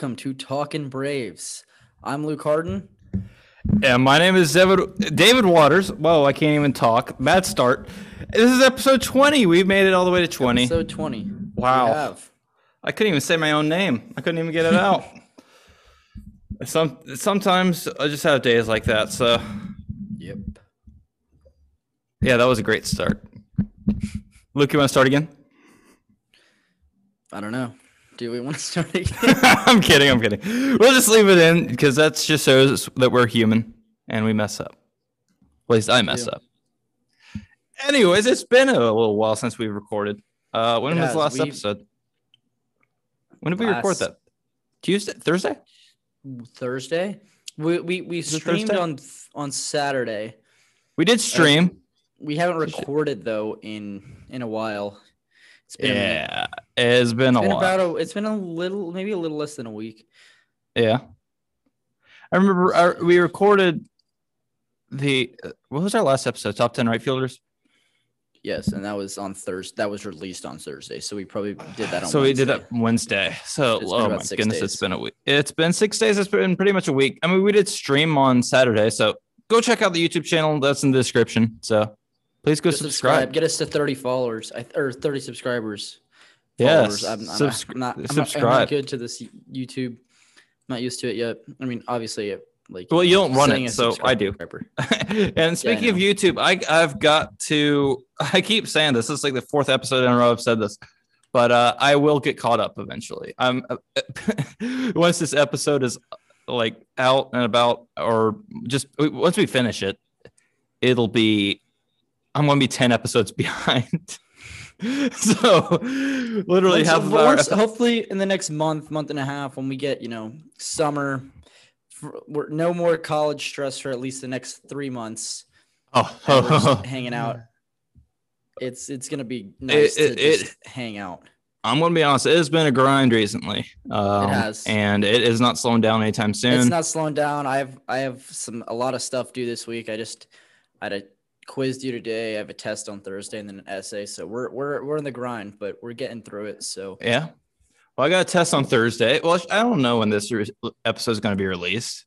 welcome to Talking Braves. I'm Luke Harden. And my name is David, David Waters. Whoa, I can't even talk. Bad start. This is episode 20. We've made it all the way to 20. Episode 20. Wow. I couldn't even say my own name. I couldn't even get it out. Some sometimes I just have days like that. So Yep. yeah, that was a great start. Luke, you want to start again? I don't know. Do we want to start again? I'm kidding. I'm kidding. We'll just leave it in because that just shows that we're human and we mess up. At least I mess do. up. Anyways, it's been a little while since we recorded. Uh, when It was has. the last We- episode? When did we record that? Tuesday, Thursday? Thursday. We we, we streamed on on Saturday. We did stream. We haven't recorded though in in a while. It's been a yeah, it's been It's a been while. about a, it's been a little maybe a little less than a week. yeah, I remember our, we recorded the what was our last episode? Top ten right fielders. Yes, and that was on Thursday. That was released on Thursday, so we probably did that on. so we did Wednesday. that Wednesday. So It's oh my goodness, days. it's been a week. It's been six days. It's been pretty much a week. I mean, we did stream on Saturday, so go check out the YouTube channel. That's in the description. So please go Go subscribe. Get us to thirty followers or thirty subscribers. Yes, Followers. I'm, I'm, subscri- not, I'm, not, I'm subscribe. not good to this YouTube. I'm not used to it yet. I mean, obviously, it, like Well, you don't run it, so I do. and speaking of. YouTube, I I've got to. I keep saying this. This is like the fourth episode in a row I've said this, but uh, I will get caught up eventually. I'm once this episode is like out and about, or just once we finish it, it'll be. I'm going to be ten episodes behind. so literally half of our hopefully in the next month, month and a half, when we get you know summer, we're no more college stress for at least the next three months. and oh, hanging out. It's it's gonna be nice it- to it- just hang out. I'm going to be honest. It has been a grind recently. Um, has. and it is not slowing down anytime soon. It's not slowing down. I have I have some a lot of stuff due this week. I just I had a quiz due today. I have a test on Thursday and then an essay. So we're we're we're in the grind, but we're getting through it. So Yeah. Well, I got a test on Thursday. Well, I don't know when this re- episode is going to be released.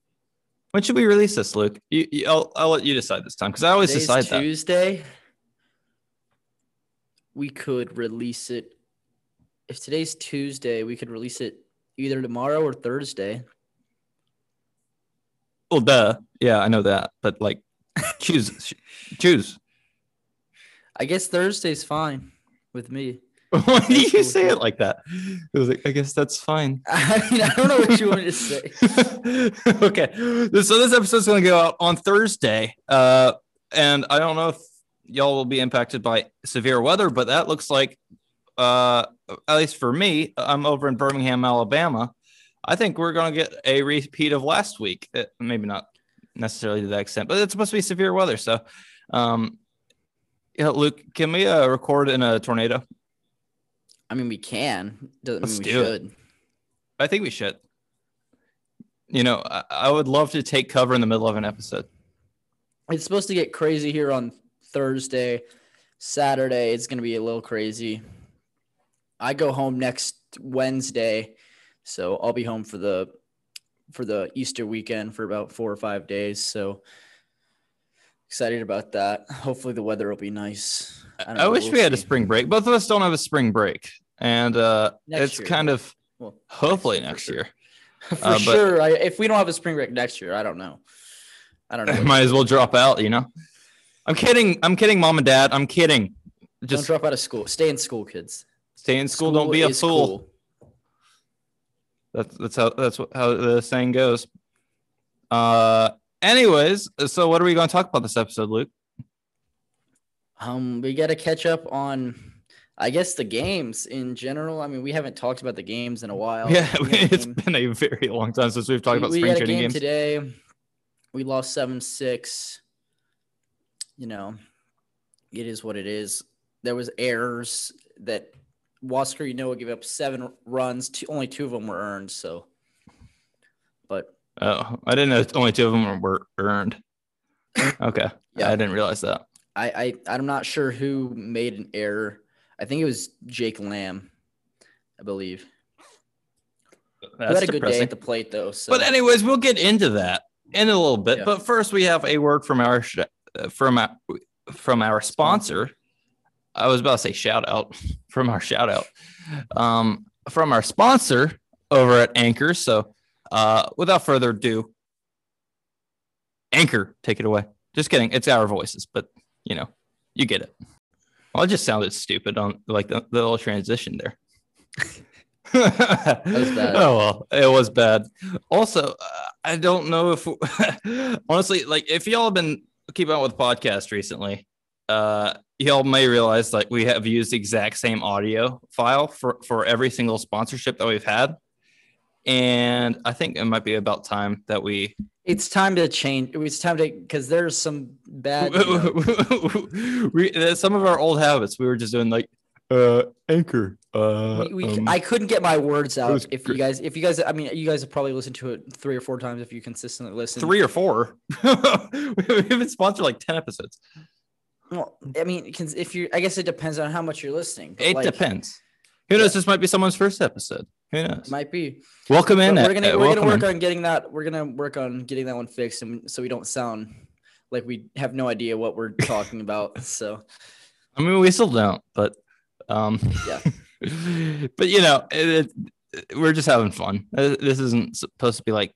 When should we release this, Luke? You, you, I'll, I'll let you decide this time because I always today's decide that. Tuesday. We could release it. If today's Tuesday, we could release it either tomorrow or Thursday. Well, duh. Yeah, I know that. But like, choose. choose. I guess Thursday's fine with me. Why do you cool, say it like that? It was like, I guess that's fine. I mean, I don't know what you want me to say. okay. So this episode's going to go out on Thursday. Uh, and I don't know if y'all will be impacted by severe weather, but that looks like, uh, at least for me, I'm over in Birmingham, Alabama. I think we're going to get a repeat of last week. Uh, maybe not necessarily to that extent, but it's supposed to be severe weather. So, um, yeah, Luke, can we uh, record in a tornado? I mean, we can. Doesn't Let's mean we do it. I think we should. You know, I, I would love to take cover in the middle of an episode. It's supposed to get crazy here on Thursday. Saturday, it's going to be a little crazy. I go home next Wednesday, so I'll be home for the for the Easter weekend for about 4 or 5 days, so excited about that. Hopefully the weather will be nice. don't I, know, wish we'll we had a spring break. Both of us don't have a spring break, and uh, Next it's year. kind of Well, hopefully for next sure. year. For Uh, but- sure. I, if we don't have a spring break next year, I don't know. I don't know. Might as well drop out. You know, I'm kidding. I'm kidding, mom and dad. I'm kidding. don't Just drop out of school. Stay in school, kids. stay in school. don't be a fool. cool. That's that's how that's how the saying goes. Uh, anyways, so what are we going to talk about this episode, Luke? Um, we got to catch up on, I guess, the games in general. I mean, we haven't talked about the games in a while. yeah, We it's game- been a very long time since we've talked we- about we spring had a training game games. today. We lost seven six. You know, it is what it is. There was errors that Huascar Ynoa gave up seven runs. Two, only two of them were earned. So, but Oh, I didn't know only two of them were earned. Okay, Yeah. I didn't realize that. I, I I'm not sure who made an error. I think it was Jake Lamb, I believe. Who had a good day at the plate though. So. But anyways, we'll get into that in a little bit. Yeah. But first, we have a word from our from our from our sponsor. I was about to say shout out from our shout out um, from our sponsor over at Anchor. So, uh, without further ado, Anchor, take it away. Just kidding, it's our voices, but you know, you get it. Well, it just sounded stupid on like the, the little transition there. that was bad. Oh well, it was bad. Also, uh, I don't know if honestly, like if y'all have been keeping up with podcasts recently, uh, y'all may realize like we have used the exact same audio file for for every single sponsorship that we've had, and I think it might be about time that we it's time to change. It's time to because there's some bad. you know, we, some of our old habits. We were just doing like uh anchor. Uh, we, we- um, I couldn't get my words out. If you guys, if you guys, I mean, you guys have probably listened to it three or four times if you consistently listen. three or four. We've been sponsored like ten episodes. Well, I mean, if you, I guess it depends on how much you're listening. It like, depends. Who knows? Yeah. This might be someone's first episode. Who knows? Might be. welcome in. But we're uh, gonna uh, we're gonna work in. on getting that. We're gonna work on getting that one fixed, and so we don't sound like we have no idea what we're talking about. So I mean, we still don't, but um, Yeah. but you know, it, it, we're just having fun. Uh, This isn't supposed to be like.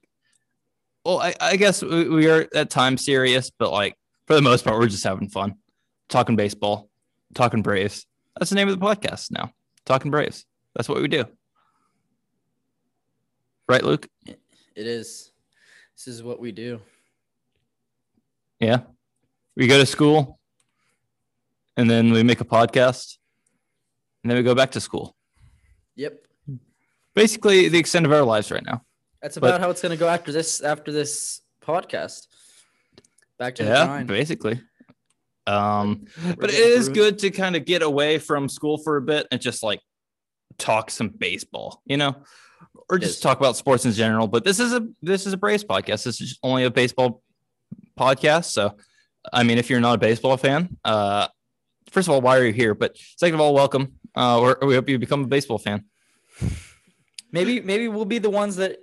Well, I, I guess we, we are at times serious, but like for the most part, we're just having fun, talking baseball, talking Braves. That's the name of the podcast now. Talking Braves. That's what we do. Right, Luke? it is. This is what we do. Yeah. We go to school and then we make a podcast and then we go back to school. Yep. Basically, the extent of our lives right now. That's But- about how it's gonna go after this. After this podcast, back to the Yeah, grind. basically. Um, but it is it. good to kind of get away from school for a bit and just like talk some baseball, you know, or just talk about sports in general. But this is a this is a Braves podcast. This is only a baseball podcast. So, I mean, if you're not a baseball fan, uh, first of all, why are you here? But second of all, welcome. Uh, or we hope you become a baseball fan. Maybe maybe we'll be the ones that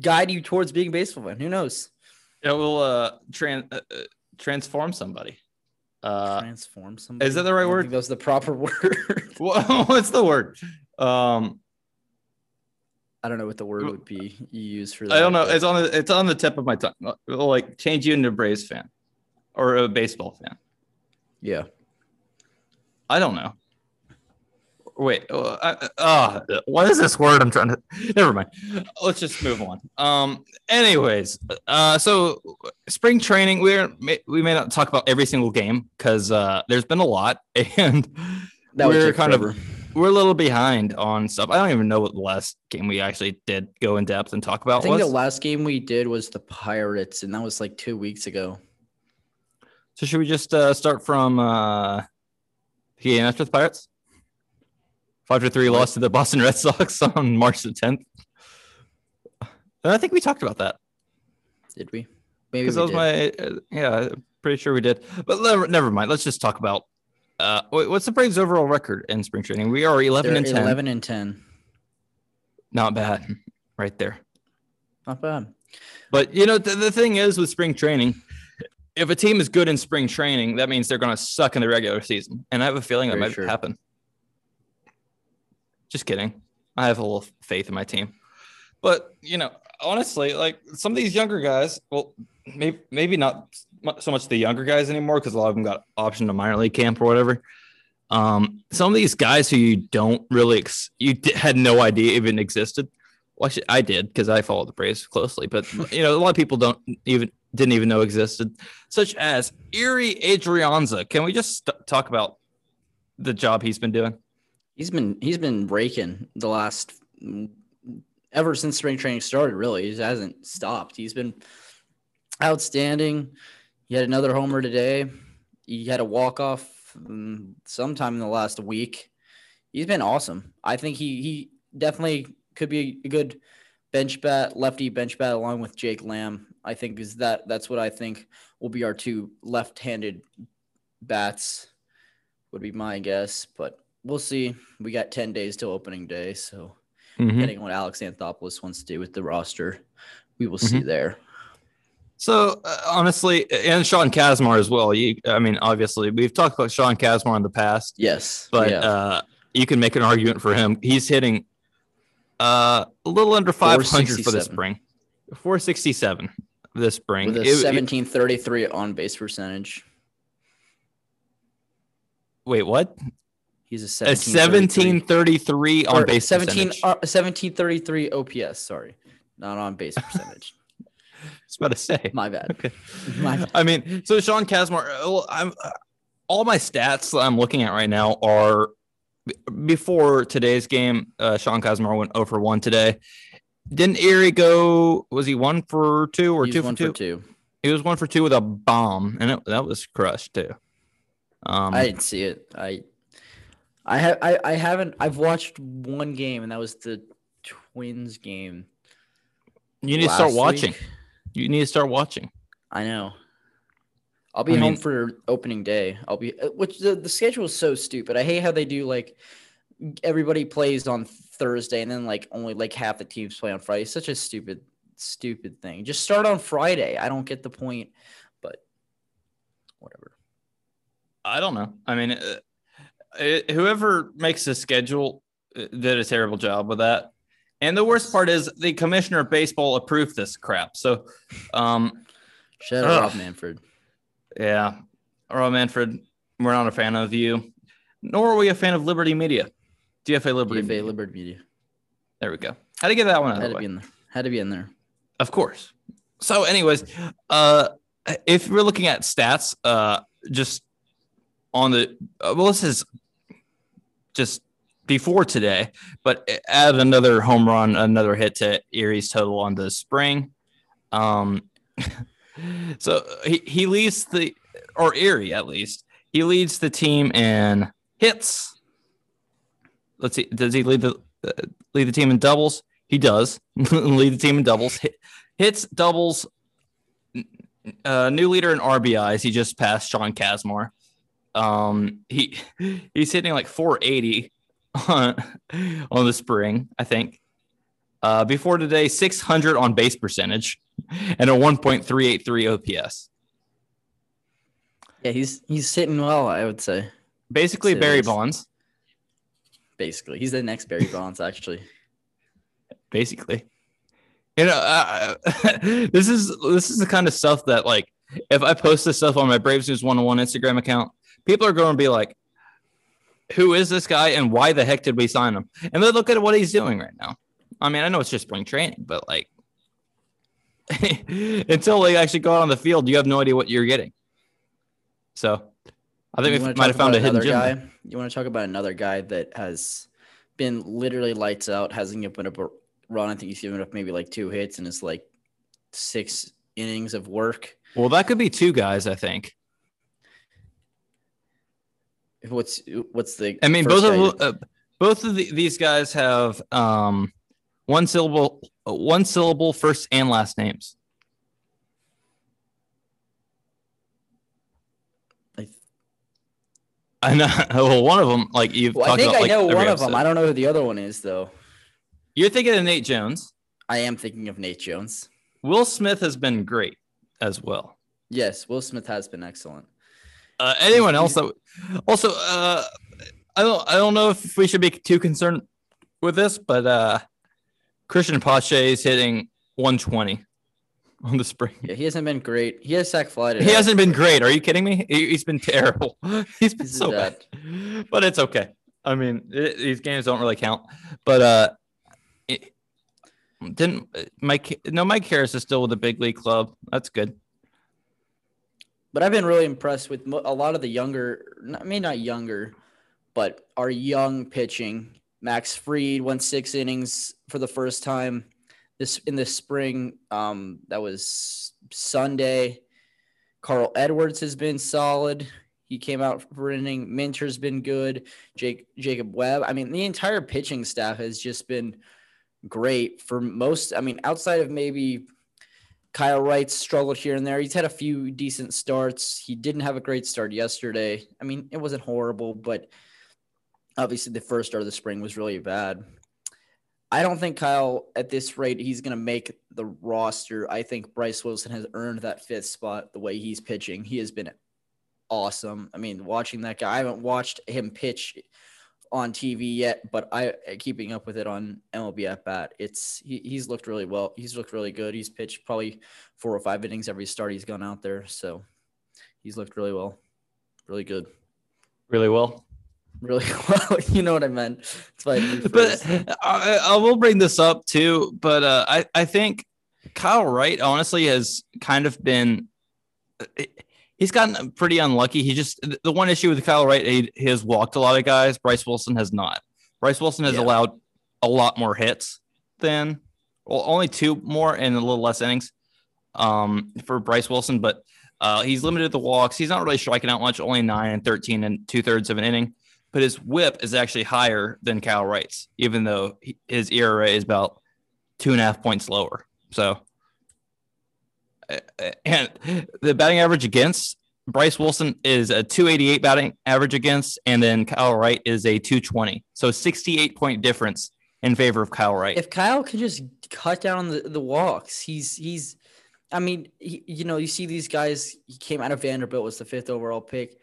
guide you towards being a baseball fan. Who knows? It will uh, tran- uh, uh, transform somebody. Uh, Transform somebody. is that the right word? That's the proper word. what's the word? Um, I don't know what the word would be you use for that. I don't know. It's on the it's on the tip of my tongue. It'll like change you into a Braves fan or a baseball fan. yeah. I don't know. Wait, uh, uh, what is this word? I'm trying to. Never mind. Let's just move on. Um. Anyways, uh, so spring training. We're we may not talk about every single game because uh, there's been a lot, and That we're kind forever. of we're a little behind on stuff. I don't even know what the last game we actually did go in depth and talk about. I think was. the last game we did was the Pirates, and that was like two weeks ago. So should we just uh, start from uh, the game after the Pirates? Five to three loss to the Boston Red Sox on March the tenth. And I think we talked about that Did we? Maybe because that was did. my uh, yeah, pretty sure we did. But never, never mind. Let's just talk about uh, what's the Braves' overall record in spring training? We are eleven They're and ten. Eleven and ten. Not bad, right there. Not bad. But you know, the, the thing is with spring training, if a team is good in spring training, that means they're going to suck in the regular season, and I have a feeling that Very might true. happen. Just kidding. I have a little faith in my team, but you know, honestly, like some of these younger guys, well, maybe maybe not so much the younger guys anymore because a lot of them got option to minor league camp or whatever. Um, some of these guys who you don't really ex- you d- had no idea even existed. Well, actually, I did because I followed the Braves closely, but you know, a lot of people don't even didn't even know existed, such as Ehire Adrianza. Can we just st- talk about the job he's been doing? He's been he's been raking the last ever since spring training started. Really, he hasn't stopped. He's been outstanding. He had another homer today. He had a walk off mm, sometime in the last week. He's been awesome. I think he he definitely could be a good bench bat, lefty bench bat, along with Jake Lamb. I think is that that's what I think will be our two left-handed bats. Would be my guess, but we'll see. We got ten days till opening day, so Mhm. depending on what Alex Anthopoulos wants to do with the roster. We will see there. So uh, honestly, and Sean Kazmar as well. You, I mean, obviously, we've talked about Sean Kazmar in the past, Yes, but yeah. uh, you can make an argument for him. He's hitting uh, a little under 500 for this spring, 467 this spring. with a it- 1733 on base percentage. wait, what? He's a A 1733 on base 17 percentage. uh, 1733 OPS. Sorry, not on base percentage. I was about to say. My bad. Okay. My bad. I mean, so Sean Kazmar, uh, well, I'm uh, all my stats that I'm looking at right now are before today's game. Uh, Sean Kazmar went 0 for 1 today. Didn't Ehire go? Was he one for two or He's two for two? for two. He was one for two with a bomb, and it, that was crushed too. Um, I didn't see it. I, I have. I, I haven't. I've watched one game, and that was the Twins game. you need to start watching. week. You need to start watching. I know. I'll be I home mean- for opening day. I'll be. uh, Which the the schedule is so stupid. I hate how they do like everybody plays on Thursday and then like only like half the teams play on Friday. It's such a stupid, stupid thing. Just start on Friday. I don't get the point, but whatever. I don't know. I mean, uh, whoever makes the schedule uh, did a terrible job with that. And the worst part is the commissioner of baseball approved this crap. So, um, Shout out. Rob Manfred. yeah, Rob Manfred, we're not a fan of you, nor are we a fan of Liberty Media. DFA Liberty. DFA Media. Liberty Media. There we go. How to get that one out Had of to the be in there. Had to be in there. Of course. So, anyways, uh, if we're looking at stats, uh, just on the uh, well, this is just before today, but add another home run, another hit to Ehire's total on the spring. Um, so he he leads the or Ehire at least he leads the team in hits. Let's see, does he lead the uh, lead the team in doubles? He does lead the team in doubles. Hit, hits doubles. Uh, new leader in RBIs. He just passed Sean Kazmar. Um, he he's hitting like 480 on on the spring, I think. Uh, before today, 600 on base percentage and a 1.383 OPS. Yeah, he's he's sitting well. I would say. Basically, Barry is. Bonds. Basically, he's the next Barry Bonds. Actually, basically. You know, uh, this is this is the kind of stuff that like if I post this stuff on my Braves News one on one Instagram account, people are going to be like, "Who is this guy and why the heck did we sign him?" And they look at what he's doing right now. I mean, I know it's just spring training, but like until they actually go out on the field, you have no idea what you're getting. So, I think You we might have found a hidden gem. guy. You want to talk about another guy that has been literally lights out, hasn't given up a run. I think he's given up maybe like two hits and it's like six innings of work. Well, that could be two guys, I think. What's what's the? I mean, both of uh, both of the, these guys have um, one syllable, one syllable first and last names. I, I know. Well, one of them, like you've well, I think about, I know one of them. I don't know who the other one is though. You're thinking of Nate Jones. I am thinking of Nate Jones. Will Smith has been great as well. Yes, Will Smith has been excellent. Uh, anyone else that also uh, I don't I don't know if we should be too concerned with this, but uh, Cristian Pache is hitting 120 on the spring. Yeah, he hasn't been great. He has sack fly today. He hasn't been great. Are you kidding me? He, has been terrible. He's been is so bad. But it's okay. I mean, it, these games don't really count. But uh, it, didn't Mike? No, Mike Harris is still with the big league club. That's good. But I've been really impressed with a lot of the younger, I mean, not younger, but our young pitching. Max Fried went six innings for the first time this in the spring. Um, that was Sunday. Carl Edwards has been solid. He came out for an inning. Minter's been good. Jake Jacob Webb. I mean, the entire pitching staff has just been great for most. I mean, outside of maybe Kyle Wright struggled here and there. He's had a few decent starts. He didn't have a great start yesterday. I mean, it wasn't horrible, but obviously the first start of the spring was really bad. I don't think Kyle at this rate he's going to make the roster. I think Bryce Wilson has earned that fifth spot the way he's pitching. He has been awesome. I mean, watching that guy, I haven't watched him pitch on TV yet, but I keeping up with it on MLB at bat. It's he, he's looked really well. He's looked really good. He's pitched probably four or five innings every start he's gone out there. So he's looked really well, really good, really well really well. you know what I meant. It's but I, I, will bring this up too. But uh, I I think Kyle Wright honestly has kind of been. He's gotten pretty unlucky. He just the one issue with Kyle Wright, he, he has walked a lot of guys. Bryce Wilson has not. Bryce Wilson has yeah. allowed a lot more hits than well, only two more and a little less innings um, for Bryce Wilson, but uh, he's limited the walks. He's not really striking out much, only nine and 13 and two thirds of an inning but his whip is actually higher than Kyle Wright's, even though his ERA is about two and a half points lower. So, and the batting average against Bryce Wilson is a 288 batting average against, and then Kyle Wright is a 220. So, 68 point difference in favor of Kyle Wright. If Kyle can just cut down the, the walks, he's, he's, I mean, he, you know, you see these guys, he came out of Vanderbilt, was the fifth overall pick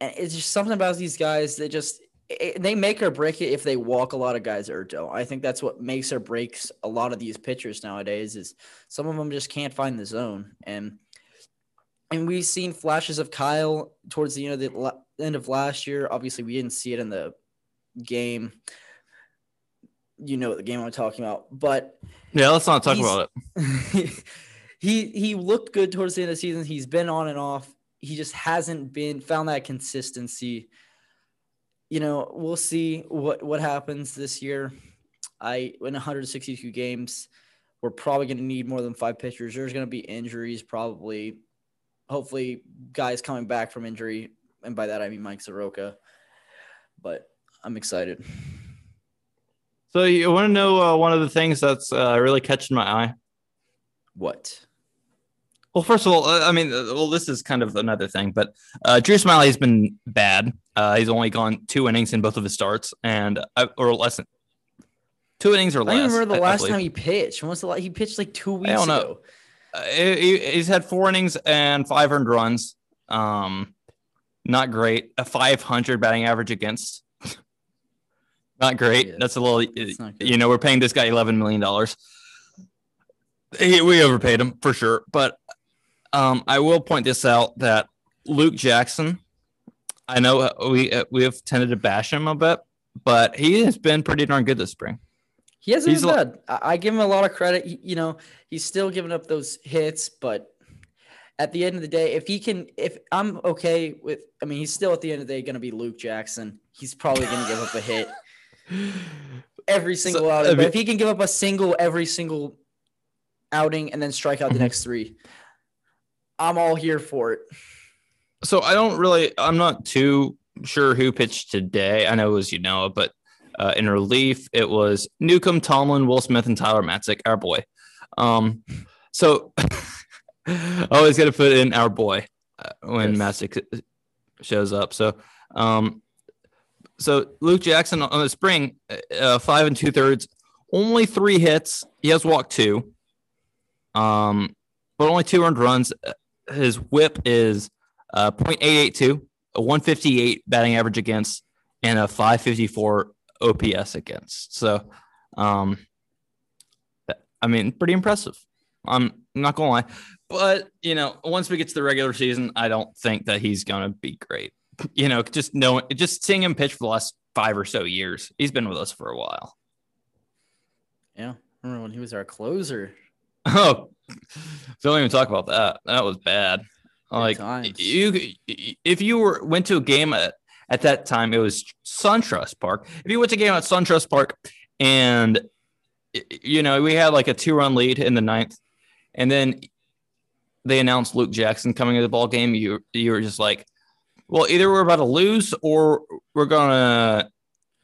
and it's just something about these guys that just it, they make or break it if they walk a lot of guys or don't. I think that's what makes or breaks a lot of these pitchers nowadays. Is some of them just can't find the zone, and and we've seen flashes of Kyle towards the end of the end of last year. Obviously, we didn't see it in the game. You know what the game I'm talking about, but yeah, let's not talk about it. he he looked good towards the end of the season. He's been on and off he just hasn't been found that consistency. You know, we'll see what what happens this year. I in 162 games, we're probably going to need more than five pitchers. There's going to be injuries, probably. Hopefully, guys coming back from injury, and by that I mean Mike Soroka. But I'm excited. So you want to know uh, one of the things that's uh, really catching my eye? What? Well, first of all, uh, I mean, uh, well, this is kind of another thing, but uh, Drew Smyly has been bad. Uh, he's only gone two innings in both of his starts, and uh, or less than two innings or less. I remember the I, last I time he pitched. When was the last? He pitched like two weeks I don't know. ago. Uh, he, he's had four innings and five earned runs. Um, not great. A 500 batting average against. not great. Yeah, That's a little. You know, we're paying this guy 11 million dollars. We overpaid him for sure, but um, I will point this out that Luke Jackson, I know we we have tended to bash him a bit, but he has been pretty darn good this spring. He hasn't he's been bad. I give him a lot of credit. He, you know, he's still giving up those hits, but at the end of the day, if he can, if I'm okay with, I mean, he's still at the end of the day going to be Luke Jackson. He's probably going to give up a hit every single so, outing. But if he can give up a single every single outing and then strike out the mm-hmm. next three, I'm all here for it. So I don't really, I'm not too sure who pitched today. I know it was you know, but uh, in relief, it was Newcomb, Tomlin, Will Smith, and Tyler Matzek, our boy. Um, so I always got to put in our boy uh, when yes. Matzek shows up. So, um, so Luke Jackson on the spring, uh, five and two thirds, only three hits. He has walked two, um, but only two earned runs his whip is uh, 0.882, a 158 batting average against, and a 554 OPS against. So, um, I mean, pretty impressive. I'm not gonna lie, but you know, once we get to the regular season, I don't think that he's gonna be great. You know, just knowing, just seeing him pitch for the last five or so years, he's been with us for a while. Yeah, I remember when he was our closer. Oh don't even talk about that. That was bad. Like you, if you were went to a game at, at that time, it was SunTrust Park. If you went to a game at SunTrust Park, and you know we had like a two-run lead in the ninth, and then they announced Luke Jackson coming to the ball game, you you were just like, well, either we're about to lose or we're gonna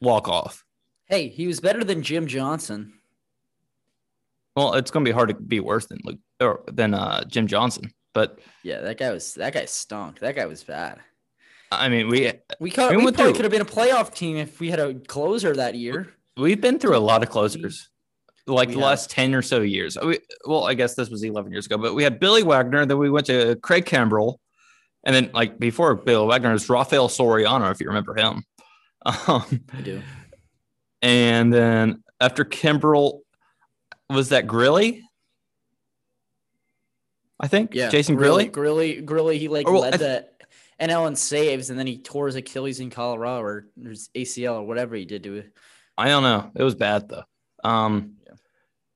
walk off. Hey, he was better than Jim Johnson. Well, it's going to be hard to be worse than Luke or than uh, Jim Johnson. But yeah, that guy was that guy stunk. That guy was bad. I mean, we we, could, we, we probably through. could have been a playoff team if we had a closer that year. we've been through a lot of closers, like We the have. last ten or so years. We, well, I guess this was eleven years ago, but we had Billy Wagner. Then we went to Craig Kimbrel, and then like before Billy Wagner was Rafael Soriano, if you remember him. Um, I do. and then after Kimbrel, was that Grilli? I think. Yeah, Jason Grilli, Grilli. Grilli. He like Or, led I the NL in saves, and then he tore his Achilles in Colorado or his ACL or whatever he did to it. I don't know. It was bad though. Um, Yeah.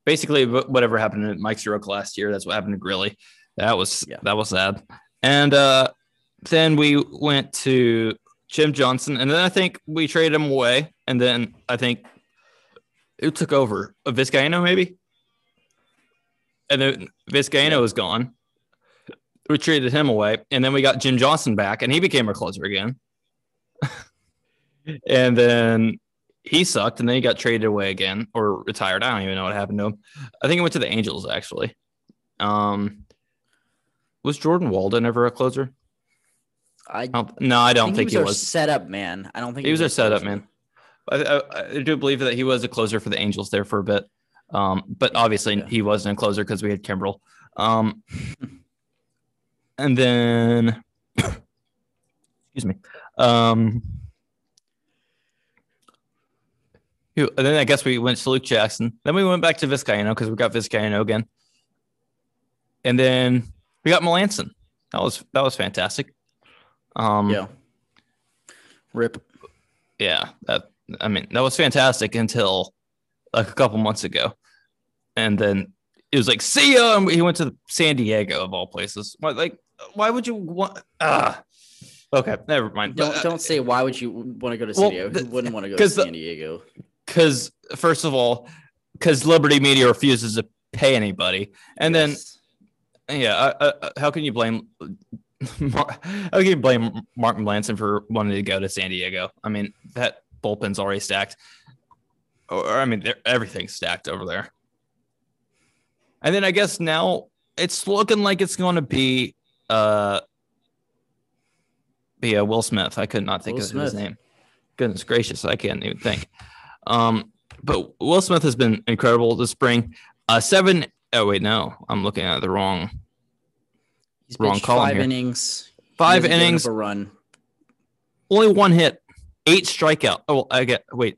basically whatever happened to Mike Soroka last year, that's what happened to Grilli. That was Yeah. that was sad. And uh, then we went to Jim Johnson, and then I think we traded him away, and then I think it took over? A Vizcaino maybe, and then Vizcaino was gone. We traded him away, and then we got Jim Johnson back, and he became our closer again. and then he sucked, and then he got traded away again or retired. I don't even know what happened to him. I think he went to the Angels actually. Um, was Jordan Walden ever a closer? I, I don't, no, I don't think, he he was, was. our setup man. I don't think He was our a setup man. I, I, I do believe that he was a closer for the Angels there for a bit. Um, but obviously Yeah. he wasn't a closer because we had Kimbrel. Um, and then, excuse me. Um, who- and then I guess we went to Luke Jackson. Then we went back to Vizcaino because we got Vizcaino again. And then we got Melancon. That was that was fantastic. Um, Yeah. Rip. yeah, that I mean that was fantastic until like a couple months ago, and then it was like see ya, and he went to San Diego of all places. Like, why would you want? Ah, okay, never mind. Don't don't say why would you want to go to San well, Diego? Who wouldn't want to go to San Diego? because first of all, because Liberty Media refuses to pay anybody, and Yes. then yeah, uh, uh, how can you blame? Mar- How can you blame Mark Melancon for wanting to go to San Diego? I mean, that bullpen's already stacked. Or I mean, everything's stacked over there. And then I guess now it's looking like it's going to be uh be uh, Will Smith. I could not think Will of his name. Goodness gracious, I can't even think. Um, but Will Smith has been incredible this spring. Uh, seven oh wait, no, I'm looking at the wrong He's wrong column five here. innings. Five hasn't given up innings, A run. only one hit, eight strikeout. Oh, I get wait.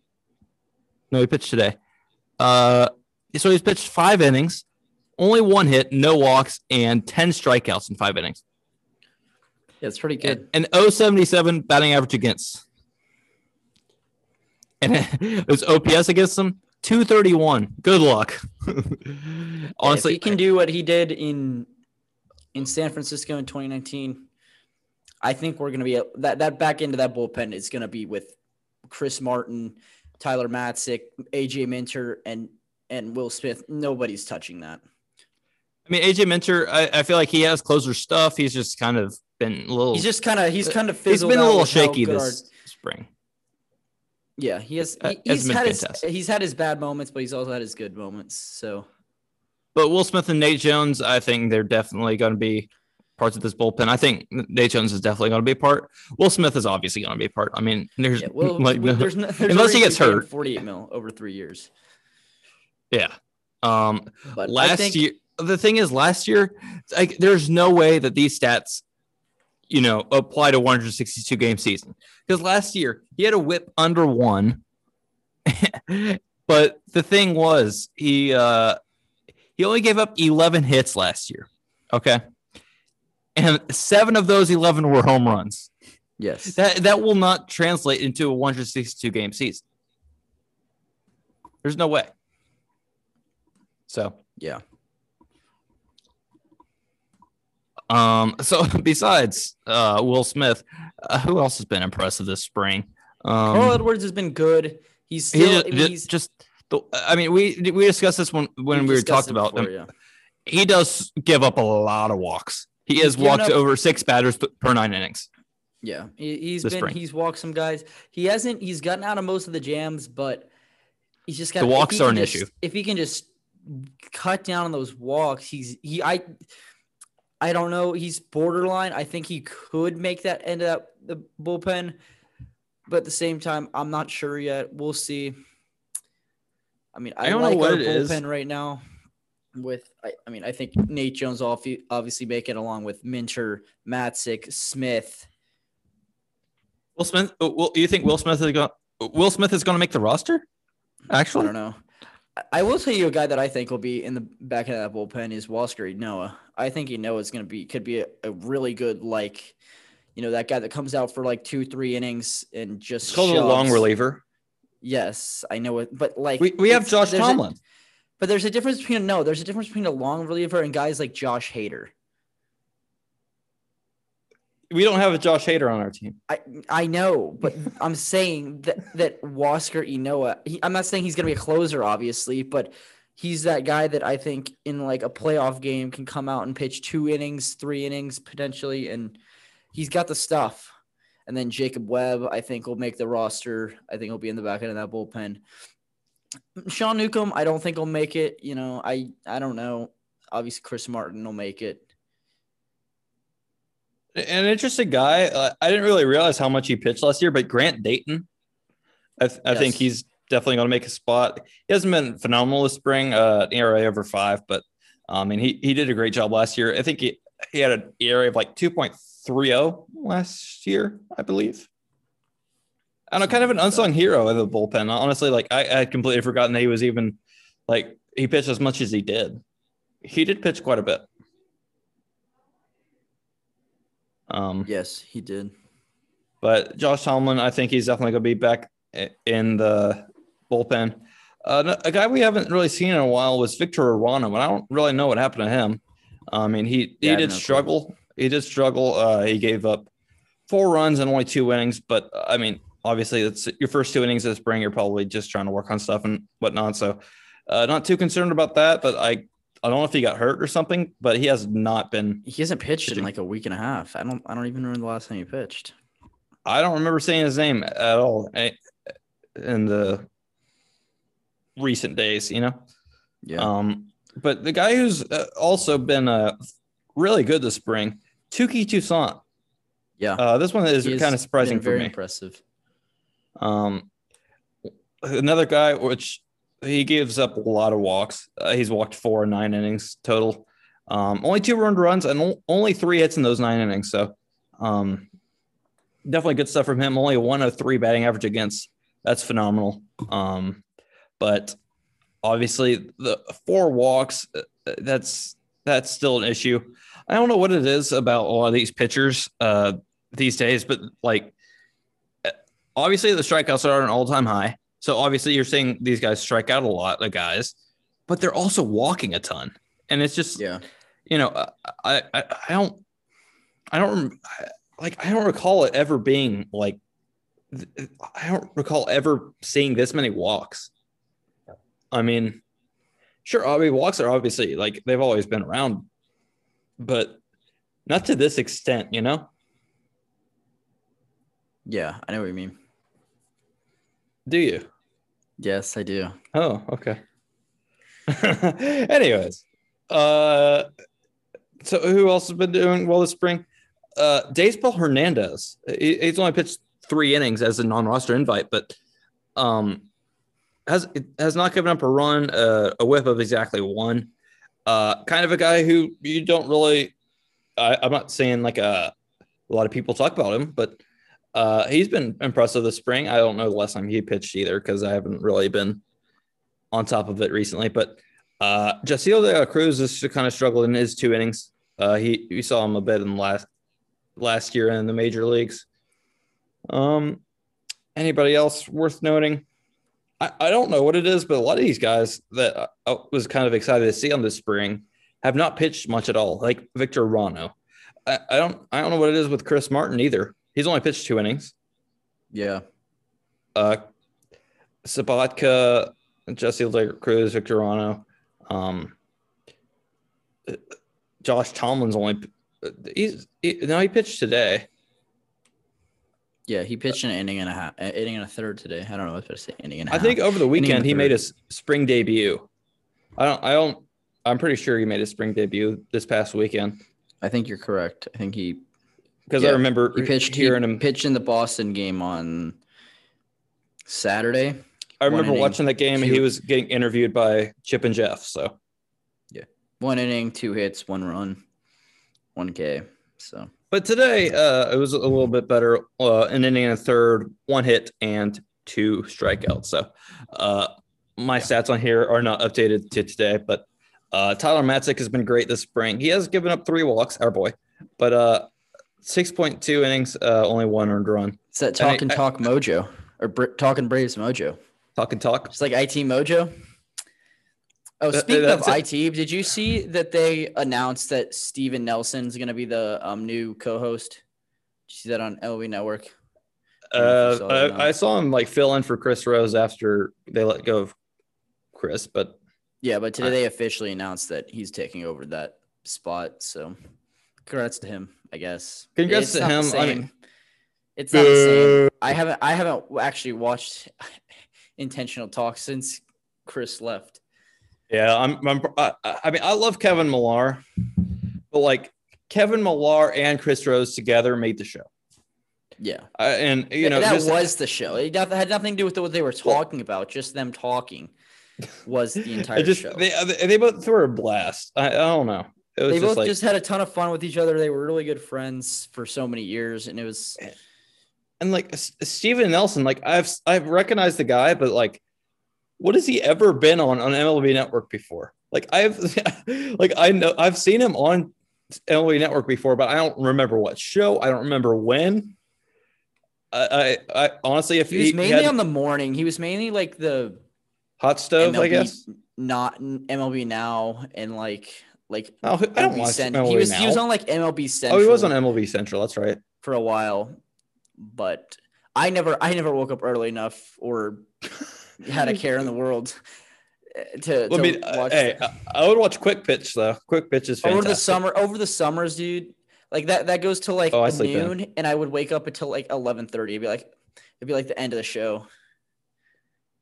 No, he pitched today. Uh, so he's pitched five innings, only one hit, no walks, and ten strikeouts in five innings. Yeah, it's pretty good. And, and 077 batting average against. And it was OPS against him, 231. Good luck. Honestly, if he can do what he did in in San Francisco in 2019, I think we're gonna be that that back into that bullpen is gonna be with Chris Martin, Tyler Matzek, AJ Minter, and and Will Smith. Nobody's touching that. I mean, AJ Minter, I, I feel like he has closer stuff. He's just kind of been a little. He's just kind of he's kind of Oh. he's fizzled been a little shaky this our- spring. yeah, he has. Uh, He, he's had his he's had his bad moments, but he's also had his good moments. So But Will Smith and Nate Jones, I think they're definitely going to be parts of this bullpen. I think Nate Jones is definitely going to be a part. Will Smith is obviously going to be a part. I mean, there's yeah, well, like there's no, there's unless he gets to pay him hurt. 48 mil over three years. yeah. Um, But last think, year, the thing is, last year, like there's no way that these stats, you know, apply to 162 game season because last year he had a whip under one, but the thing was he uh he only gave up 11 hits last year. Okay. And seven of those 11 were home runs. yes, That that will not translate into a 162 game season. There's no way. So, yeah. um, so besides uh, Will Smith, uh, who else has been impressive this spring? Um, Carl Edwards has been good. He's still I he's just, the, I mean, we we discussed this when when we've we were talked about before, him. yeah. He does give up a lot of walks. He has walked up- over six batters per nine innings. Yeah, he, he's been spring. he's walked some guys. He hasn't he's gotten out of most of the jams, but he's just got The walks are an just- issue. If he can just cut down on those walks, he's he I I don't know. He's borderline. I think he could make that end up the bullpen, but at the same time, I'm not sure yet. We'll see. I mean, I, I don't know like what our it is. bullpen right now. With, I, I mean, I think Nate Jones will obviously make it along with Minter, Matzek, Smith. Will Smith? uh, Will you think Will Smith is going? Will Smith is going to make the roster? Actually, I don't know. I- will tell you a guy that I think will be in the back of that bullpen is Huascar Ynoa. I think you Ynoa is going to be could be a, a really good like, you know, that guy that comes out for like two three innings and just it's called a long reliever. Yes, I know it, but like We, we have Josh there's a- Tomlin. But there's a difference between no, there's a difference between a long reliever and guys like Josh Hader. we don't have a Josh Hader on our team. I I know, but I'm saying that that Huascar Ynoa. He, I'm not saying he's gonna be a closer, obviously, but he's that guy that I think in like a playoff game can come out and pitch two innings, three innings potentially, and he's got the stuff. And then Jacob Webb, I think, will make the roster. I think he'll be in the back end of that bullpen. Sean Newcomb, I don't think he'll make it. You know, I I don't know. Obviously, Chris Martin will make it. An interesting guy. Uh, I didn't really realize how much he pitched last year, but Grant Dayton, I, th- I think he's definitely going to make a spot. He hasn't been phenomenal this spring, uh, ERA over five, but um, I mean, he, he did a great job last year. I think he, he had an ERA of like 2.30 last year, I believe. I know, kind of an unsung hero of the bullpen. Honestly, like I, I had completely forgotten that he was even like he pitched as much as he did. He did pitch quite a bit. Um, Yes, he did. but Josh Tomlin, I think he's definitely going to be back in the bullpen. Uh, a guy we haven't really seen in a while was Victor Arano, and I don't really know what happened to him. I mean, he he Yeah, did struggle. He did struggle. Uh, he gave up four runs and only two innings, but I mean, obviously, it's your first two innings of spring. You're probably just trying to work on stuff and whatnot. So, uh, not too concerned about that. But I I don't know if he got hurt or something, but he has not been. He hasn't pitched in like a week and a half. I don't. I don't even remember the last time he pitched. I don't remember saying his name at all eh, in the recent days, you know. Yeah. Um, but the guy who's uh, also been uh, really good this spring, Touki Toussaint. yeah. Uh, this one is kind of surprising been for very me. impressive. Um, another guy, which he gives up a lot of walks. Uh, he's walked four in nine innings total. Um, only two earned runs and only three hits in those nine innings. So, um, definitely good stuff from him. Only a 103 batting average against. That's phenomenal. Um, but obviously the four walks, uh, that's that's still an issue. I don't know what it is about a lot of these pitchers uh, these days, but like obviously the strikeouts are at an all-time high. So obviously you're seeing these guys strike out a lot, the guys, but they're also walking a ton. And it's just, Yeah. you know, I, I, I don't, I don't like, I don't recall it ever being like, I don't recall ever seeing this many walks. I mean, sure, I mean, walks are obviously like they've always been around, but not to this extent, you know? Yeah. I know what you mean. Do you? Yes, I do. Oh, okay. Anyways, uh, so who else has been doing well this spring? Uh, Daysbel Hernandez. He, he's only pitched three innings as a non-roster invite, but um, has has not given up a run, uh, a whip of exactly one. Uh, kind of a guy who you don't really. I, I'm not saying like a, a lot of people talk about him, but uh, he's been impressive this spring. I don't know the last time he pitched either because I haven't really been on top of it recently. But uh, Jasseel de la Cruz has kind of struggled in his two innings. Uh, he we saw him a bit in last last year in the major leagues. Um, anybody else worth noting? I, I don't know what it is, but a lot of these guys that I was kind of excited to see on this spring have not pitched much at all. Like Victor Arano. I, I don't I don't know what it is with Chris Martin either. He's only pitched two innings. Yeah. Uh, Sabatka, Jasseel de la Cruz, Victor Arano, um, Josh Tomlin's only. He's he, no, he pitched today. Yeah. He pitched an inning and a half, an inning and a third today. I don't know what to say. Inning and a I half. I think over the weekend he third. made his spring debut. I don't. I don't. I'm pretty sure he made his spring debut this past weekend I think you're correct. I think he because I remember he pitched. He hearing him. pitched in the Boston game on Saturday. I remember inning, watching that game. two- He was getting interviewed by Chip and Jeff. So yeah, One inning, two hits, one run, one K. So But today, uh, it was a little bit better. Uh, an inning and a third, one hit, and two strikeouts. So, uh, my stats on here are not updated to today, but uh, Tyler Matzek has been great this spring. He has given up three walks, our boy, but uh, six point two innings, uh, only one earned run. it's that And I- talk and I- talk mojo or Br- talking Braves mojo. Talk and talk. It's like IT mojo. Oh, That- speaking of that's IT, did you see that they announced that Stephen Nelson's going to be the um, new co-host? Did you see that on LV Network? don't know if you Uh, saw it or not. I, I saw him like fill in for Chris Rose after they let go of Chris, but Yeah, but today I- they officially announced that he's taking over that spot. So, congrats to him. I guess. Congrats to him. I mean- it's not the same. I haven't. I haven't actually watched intentional talk since Chris left. Yeah, I'm. I'm I, I mean, I love Kevin Millar, but like Kevin Millar and Chris Rose together made the show. Yeah, I, and you know that just- was the show. It had nothing to do with what they were talking about. Just them talking was the entire just show. they they both threw a blast. I, I don't know. They just both like just had a ton of fun with each other. They were really good friends for so many years, and it was and like Stephen Nelson. Like I've I've recognized the guy, but like, what has he ever been on on MLB Network before? Like I've like I know I've seen him on MLB Network before, but I don't remember what show. I don't remember when. I I, I honestly, if he was he mainly had on the morning. He was mainly like the hot stove, MLB, I guess. not MLB now and like like Oh, I don't watch Cent- MLB he was now. he was on like MLB Central. Oh, he was on MLB Central. That's right. for a while, but I never I never woke up early enough or had a care in the world uh, to, I to uh, watch hey, I, I would watch Quick Pitch though. Quick Pitch is fantastic. over the summer over the summers, dude. Like that that goes to like Oh, in. noon, and I would wake up until like eleven thirty. It'd be like it'd be like the end of the show.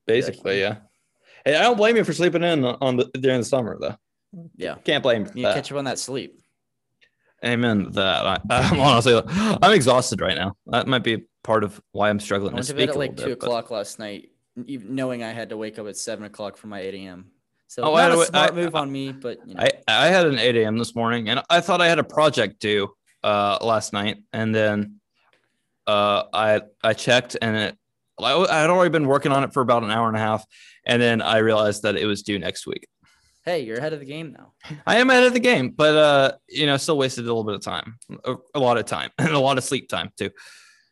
Basically, yeah. Hey, I don't blame you for sleeping in on the during the summer though. Yeah, Can't blame you that. catch up on that sleep. Amen to that. I, I'm honestly, I'm exhausted right now. That might be part of why I'm struggling to went to speak bed at like two bit, but- o'clock last night, even knowing I had to wake up at seven o'clock for my eight a.m. So Oh, I not had a to- smart I- move on me, but you know, I I had an 8 a.m. this morning, and I thought I had a project due uh last night, and then uh I I checked, and it I I had already been working on it for about an hour and a half, and then I realized that it was due next week. Hey, you're ahead of the game now. I am ahead of the game, but uh, you know, still wasted a little bit of time, a, a lot of time, and a lot of sleep time too.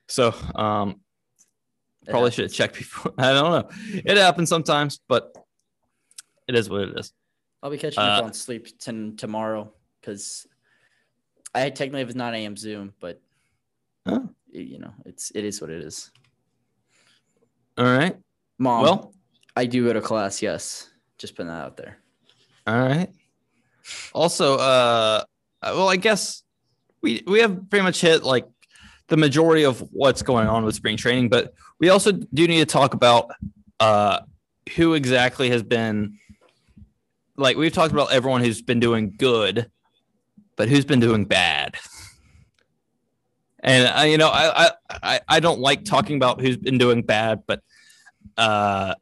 So, um, probably should have checked before. I don't know. It happens sometimes, but it is what it is. I'll be catching up Uh, on sleep t- tomorrow because I technically have a 9 a.m. Zoom, but y- you know, it's it is what it is. All right. Mom, Well, I do go to class. Yes, just putting that out there. All right. Also, uh, well, I guess we we have pretty much hit like the majority of what's going on with spring training, but we also do need to talk about uh who exactly has been like we've talked about everyone who's been doing good, but who's been doing bad. And I, you know, I, I I I don't like talking about who's been doing bad, but uh,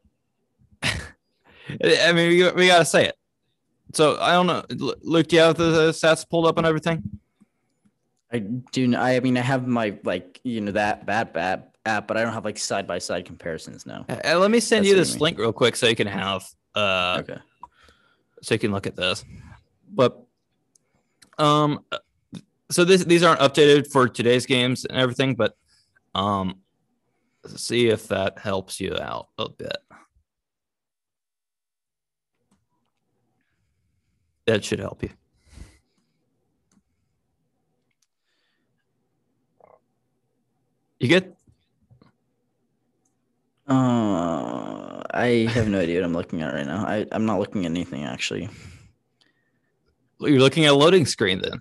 I mean, we, we gotta say it. So I don't know, Luke. Do you have the stats pulled up and everything? I do. I mean, I have my like you know that bad bad app, but I don't have like side by side comparisons now. Uh, let me send That's you this mean. link real quick so you can have uh okay. so you can look at this. But um so this these aren't updated for today's games and everything, but um see if that helps you out a bit. That should help you. You good? Uh, I have no idea what I'm looking at right now. I I'm not looking at anything actually. You're looking at a loading screen then.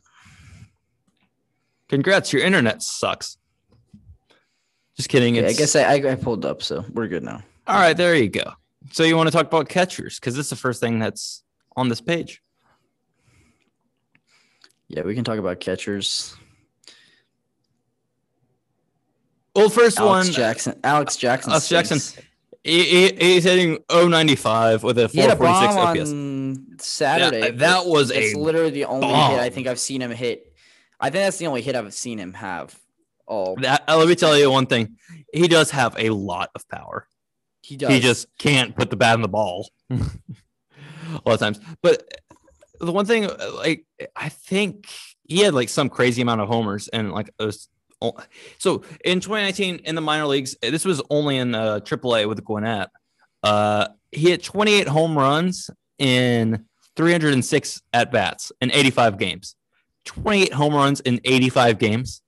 Congrats, your internet sucks. Just kidding. Yeah, I guess I, I I pulled up, so we're good now. all right, there you go. So you want to talk about catchers because it's the first thing that's on this page. Yeah, we can talk about catchers. Well, first Alex one, Jackson. Alex Jackson. Alex Jackson. He, he- he's hitting 095 with a He had a 446 bomb OPS. on Saturday. That- that was It's a literally the only hit I think I've seen him hit. I think that's the only hit I've seen him have. Oh, That, uh, let me tell you one thing. He does have a lot of power. he does. He just can't put the bat in the ball a lot of times. But the one thing, uh, like, I think he had like some crazy amount of homers and like was. So in 2019 in the minor leagues, this was only in uh, AAA with Gwinnett. Uh, he hit 28 home runs in 306 at bats in 85 games. 28 home runs in 85 games.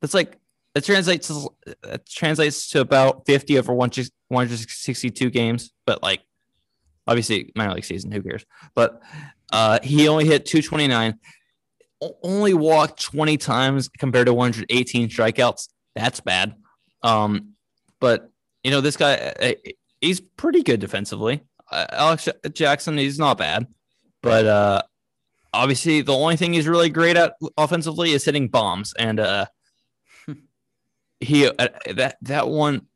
That's like it translates to, it translates to about 50 over 162 games, but like obviously minor league season, who cares? But uh, he only hit 229, only walked 20 times compared to 118 strikeouts. That's bad. Um, but you know this guy, uh, he's pretty good defensively. Uh, Alex Jackson, he's not bad, but uh, obviously the only thing he's really great at offensively is hitting bombs, and uh, he uh, that that one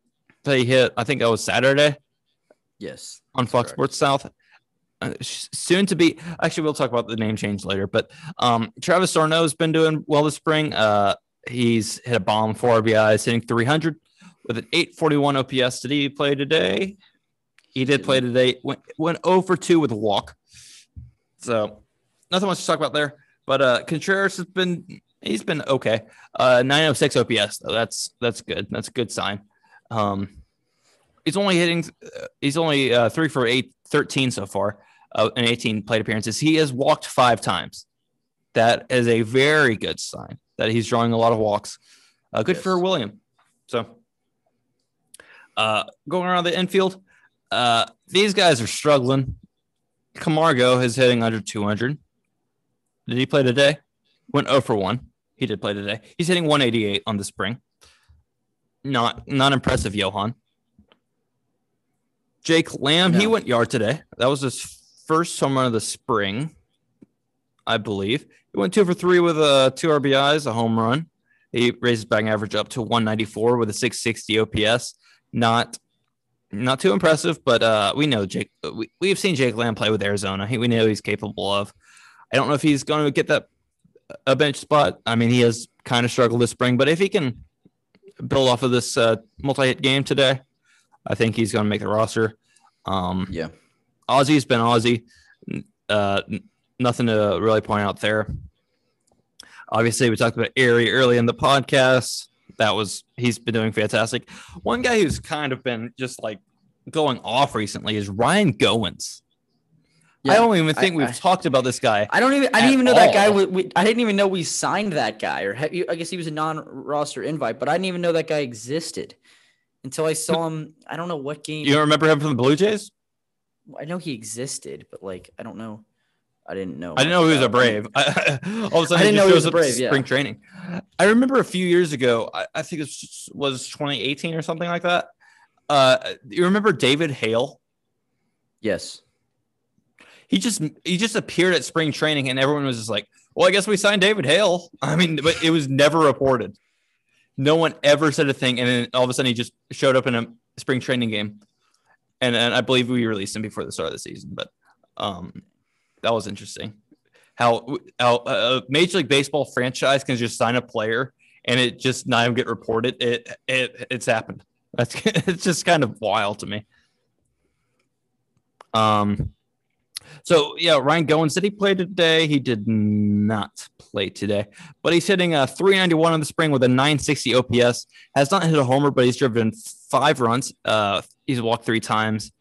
that he hit, I think that was Saturday yes. on Fox correct. Sports South. Uh, soon to be, actually, we'll talk about the name change later. But um, Travis d'Arnaud has been doing well this spring. Uh, he's hit a bomb, four RBIs, hitting 300 with an 841 OPS. Did he play today? He did play today. Went went 0 for 2 with a walk. So nothing much to talk about there. But uh, Contreras has been he's been okay. Uh, 906 OPS though. That's that's good. That's a good sign. Um, he's only hitting. Uh, he's only uh, three for eight, 13 so far uh, in 18 plate appearances. He has walked five times. That is a very good sign that he's drawing a lot of walks. Uh, good for William. So, uh, going around the infield, uh, these guys are struggling. Camargo is hitting under 200. Did he play today? Went 0 for 1. He did play today. He's hitting 188 on the spring. Not not impressive, Johan. Jake Lamb, he went yard today. That was his first home run of the spring, I believe. He went two for three with uh, two RBIs, a home run. He raised his batting average up to 194 with a 660 OPS. Not not too impressive, but uh, we know Jake. We, we've seen Jake Lamb play with Arizona. He, we know he's capable of. I don't know if he's going to get that a bench spot. I mean, he has kind of struggled this spring, but if he can build off of this uh, multi-hit game today, I think he's going to make the roster. Um, Yeah. Ozzy's been Ozzy. Uh, nothing to really point out there. Obviously, we talked about Ehire early in the podcast. That was he's been doing fantastic. One guy who's kind of been just like going off recently is Ryan Goins. I don't even think I- we've I- talked about this guy. I don't even. I didn't even know that guy. We, we, I didn't even know we signed that guy, or have you, I guess he was a non-roster invite, but I didn't even know that guy existed until I saw him. I don't know what game. You don't remember him from the Blue Jays? I know he existed, but like I don't know. I didn't know. I didn't know he was a Brave. All of a sudden, I didn't he know he was a Brave, yeah. Spring training. I remember a few years ago. I, I think it was, was 2018 or something like that. Uh, you remember David Hale? Yes. He just he just appeared at spring training, and everyone was just like, "Well, I guess we signed David Hale." I mean, but it was never reported. No one ever said a thing, and then all of a sudden, he just showed up in a spring training game, and and I believe we released him before the start of the season. But um, that was interesting. How how a Major League Baseball franchise can just sign a player and it just not even get reported. It it it's happened. That's it's just kind of wild to me. Um. So yeah, Ryan Goins did he play today? He did not play today, but he's hitting a 391 in the spring with a 960 OPS. Has not hit a homer, but he's driven five runs. Uh, he's walked three times.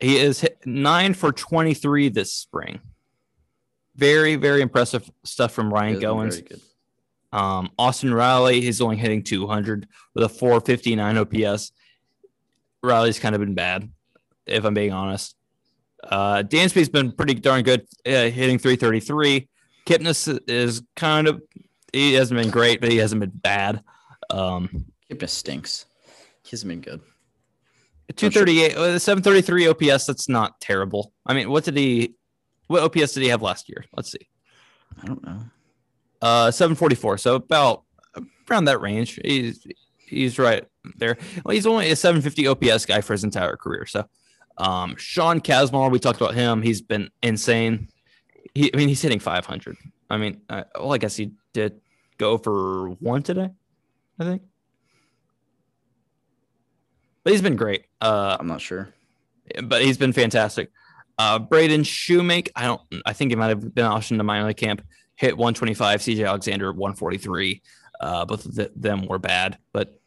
He is hit nine for 23 this spring. Very, very impressive stuff from Ryan He has been Goins. Um, Austin Riley is only hitting 200 with a 459 OPS. Riley's kind of been bad, if I'm being honest. Uh, Dansby's been pretty darn good, uh, hitting 333. Kipnis is kind of, he hasn't been great, but he hasn't been bad. Um, Kipnis stinks. He hasn't been good. 238, uh, 733 OPS. That's not terrible. I mean, what did he, what OPS did he have last year? Let's see. I don't know. Uh, 744. So about around that range. He's he's right there. Well, he's only a 750 OPS guy for his entire career. So, um, Sean Kazmar, we talked about him. He's been insane. He, I mean, he's hitting 500. I mean, uh, well, I guess he did go for one today, I think. But he's been great. Uh, I'm not sure. but he's been fantastic. Uh, Braden Shewmake, I don't, I think he might have been optioned to minor league camp. Hit 125. CJ Alexander 143. Uh, both of them were bad, but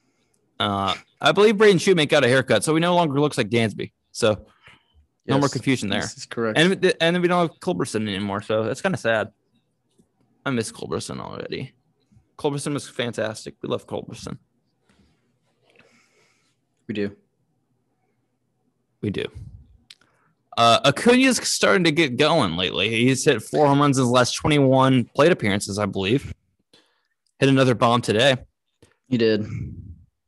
uh, I believe Braden Shewmake got a haircut, so he no longer looks like Dansby. So no more confusion there. This is correct. And and we don't have Culberson anymore, so that's kind of sad. I miss Culberson already. Culberson was fantastic. We love Culberson. We do. We do. Uh, Acuna's starting to get going lately. He's hit four home runs in his last 21 plate appearances, I believe. Hit another bomb today. He did.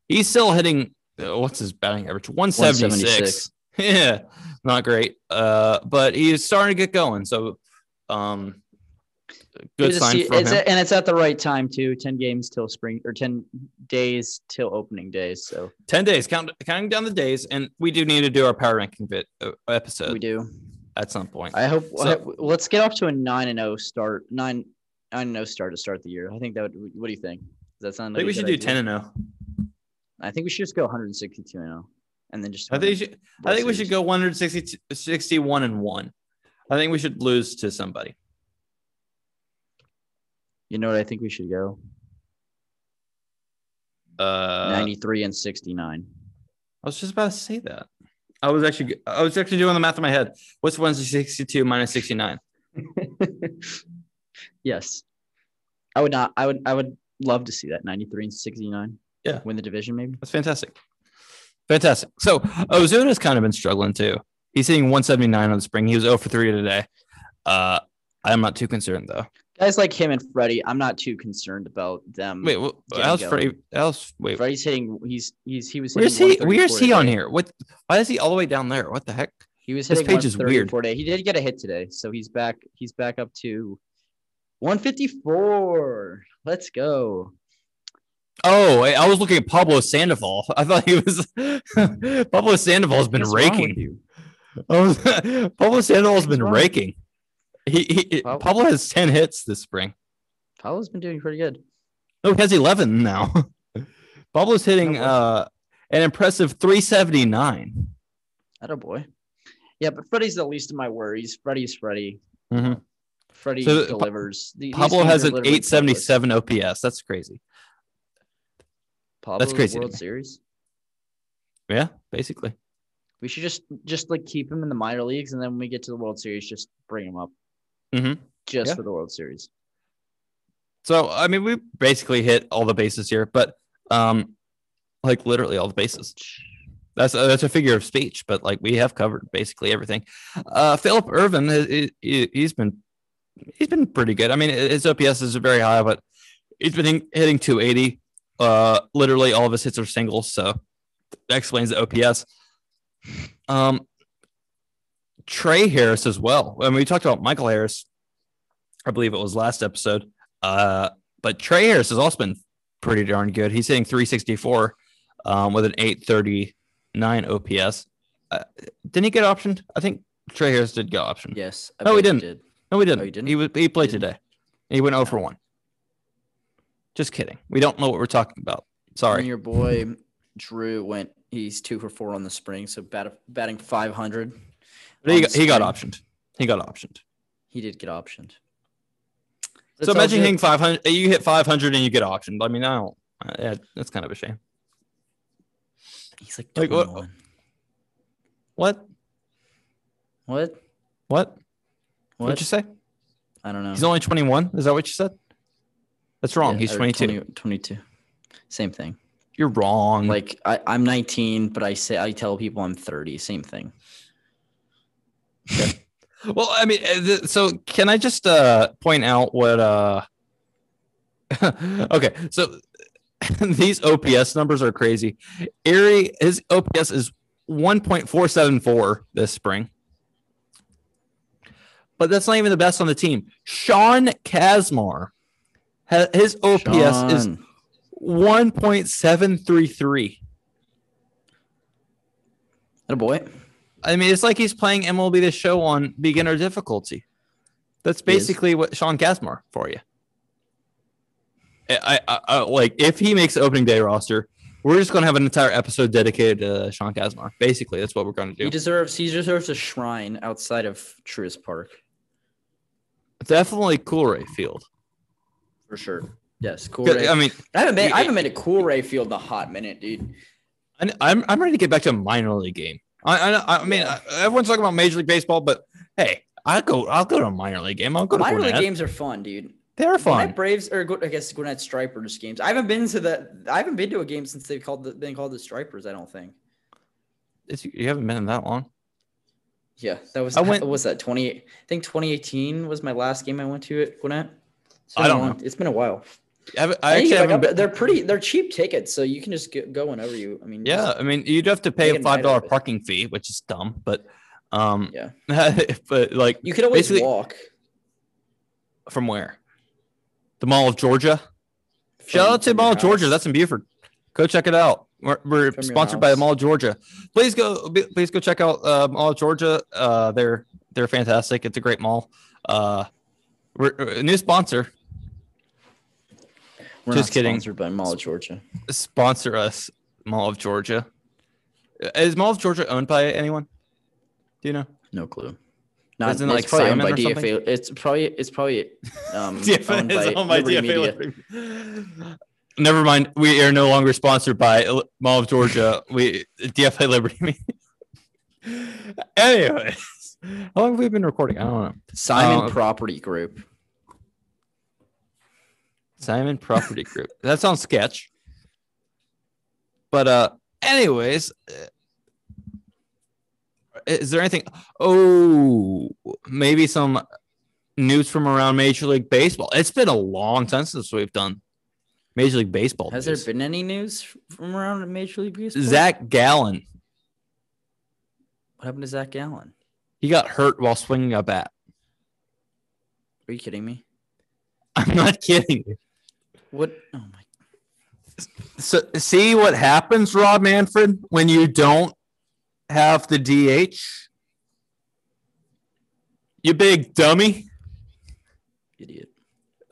He's still hitting. Uh, what's his batting average? 176. 176. yeah, not great. Uh, but he's starting to get going. So, um, good sign see- for him. and it's at the right time too. Ten games till spring or ten days till opening days. So 10 days, count, counting down the days. And we do need to do our power ranking bit, uh, episode we do. at some point. I hope. So- I hope- let's get off to a nine and zero start. Nine nine and zero start to start the year. I think that would. What do you think? Does that sound? I think like we should do idea? 10 and 0. I think we should just go 162 and 0, and then just. I think, we should, I think we should go 160, 61 and 1. I think we should lose to somebody. You know what I think we should go? Uh, 93 and 69. I was just about to say that. I was actually I was actually doing the math in my head. What's 162 minus 69? yes, I would not. I would. I would love to see that 93 and 69. Yeah. win the division maybe. That's fantastic. Fantastic. So Ozuna's kind of been struggling too. He's hitting 179 on the spring. He was 0 for 3 today. Uh, I'm not too concerned though. Guys like him and Freddie, I'm not too concerned about them. Wait, how's going. Freddie? How's wait? Freddie's hitting. He's he's he was. Where's he? Where's he on here? What? Why is he all the way down there? What the heck? He was This hitting page is weird. 134 today. He did get a hit today, so he's back. He's back up to 154. Let's go. Oh, I I was looking at Pablo Sandoval. I thought he was Pablo Sandoval's been What's raking. you? Was, Pablo Sandoval's been wrong? raking. He, he Pablo- Pablo has 10 hits this spring. Pablo's been doing pretty good. No, he has 11 now. Pablo's hitting uh, an impressive 379. That a boy. Yeah, but Freddie's the least of my worries. Freddie's Freddie. Mhm. Freddie So, delivers. These Pablo has an literally 877 OPS. That's crazy. Pablo That's crazy World. Series. Yeah, basically. We should just just like keep him in the minor leagues, and then when we get to the World Series, just bring him up Mhm. just Yeah. for the World Series. So, I mean, we basically hit all the bases here, but um, like literally all the bases. That's a, that's a figure of speech, but like we have covered basically everything. Uh, Phillip Ervin, he, he- he's been he's been pretty good. I mean, his OPS is very high, but he's been hitting 280. Uh, literally all of his hits are singles, so that explains the OPS. Um, Trey Harris as well. I mean, we talked about Michael Harris. I believe it was last episode. Uh, but Trey Harris has also been pretty darn good. He's hitting 364 um, with an 839 OPS. Uh, didn't he get optioned? I think Trey Harris did get optioned. Yes. I No, he didn't. No, he didn't. Oh, he didn't? He was he played Didn't? today. He went 0 for 1. Just kidding. We don't know what we're talking about. Sorry. And your boy Drew went. He's two for four on the spring, so bat, batting 500. But he, got, he got optioned. He got optioned. He did get optioned. so imagine hitting 500. You hit 500 and you get optioned. I mean, I don't. Uh, yeah, that's kind of a shame. He's like Like, what- 21. What? What? What? What? What'd you say? I don't know. He's only 21. Is that what you said? That's wrong. Yeah, He's 22. 20 22. Same thing. You're wrong. Like I, I'm 19, but I say I tell people I'm 30. Same thing. Well, I mean, uh, so can I just uh point out what uh Okay, so these OPS numbers are crazy. Ehire his OPS is 1.474 this spring. But that's not even the best on the team. Sean Kazmar his OPS is Sean. 1.733. a boy. I mean, it's like he's playing MLB the show on beginner difficulty. That's basically what Sean Kazmar for you. I, I, I like if he makes the opening day roster, we're just gonna have an entire episode dedicated to Sean Kazmar. Basically, that's what we're gonna do. He do. deserves he deserves a shrine outside of Truist Park Definitely Coolray Field. for sure. Yes, cool. I mean, I haven't been I haven't been to Coolray Field in a hot minute, dude. I'm I'm ready to get back to a minor league game. I I, I mean, Yeah. everyone's talking about Major League Baseball, but hey, I go I'll go to a minor league game. I'll go to Minor league games are fun, dude. They're Gwinnett fun. Braves or I guess Gwinnett Stripers games. I haven't been to the I haven't been to a game since they've called the, been called the Stripers. I don't think. It's, you haven't been in that long. Yeah, that was I went-. What was that twenty? I think 2018 was my last game I went to at Gwinnett. I don't long- It's been a while. I, I actually like, been, they're pretty. They're cheap tickets, so you can just go, go whenever you. I mean, Yeah, I mean, you'd have to pay a five dollar parking fee, which is dumb, but um, yeah. but like You could always walk. from where? The Mall of Georgia. Shout out to Mall of Georgia. That's in Buford. Go check it out. We're, we're sponsored by house. Mall of Georgia. Please go. be- Please go check out uh, Mall of Georgia. Uh, they're they're fantastic. It's a great mall. Uh, we're a new sponsor. We're just kidding. Sponsored by Mall of Georgia. Sponsor us, Mall of Georgia. Is Mall of Georgia owned by anyone? Do you know? No clue. Not Isn't it's like probably owned by or something? DFA. It's probably it's probably um, DFA owned is by, owned by Liberty DFA Media. Never mind. We are no longer sponsored by Mall of Georgia. We DFA Liberty. Anyways, how long have we been recording? I don't know. Simon Uh, Property Group. Simon Property Group. That sounds sketch. But uh, anyways, uh, is there anything? Oh, maybe some news from around Major League Baseball. It's been a long time since we've done Major League Baseball. Has news. there been any news from around Major League Baseball? Zach Gallen? what happened to Zach Gallen? He got hurt while swinging a bat. Are you kidding me? I'm not kidding. What? Oh my! So see what happens, Rob Manfred, when you don't have the DH. You big dummy. Idiot.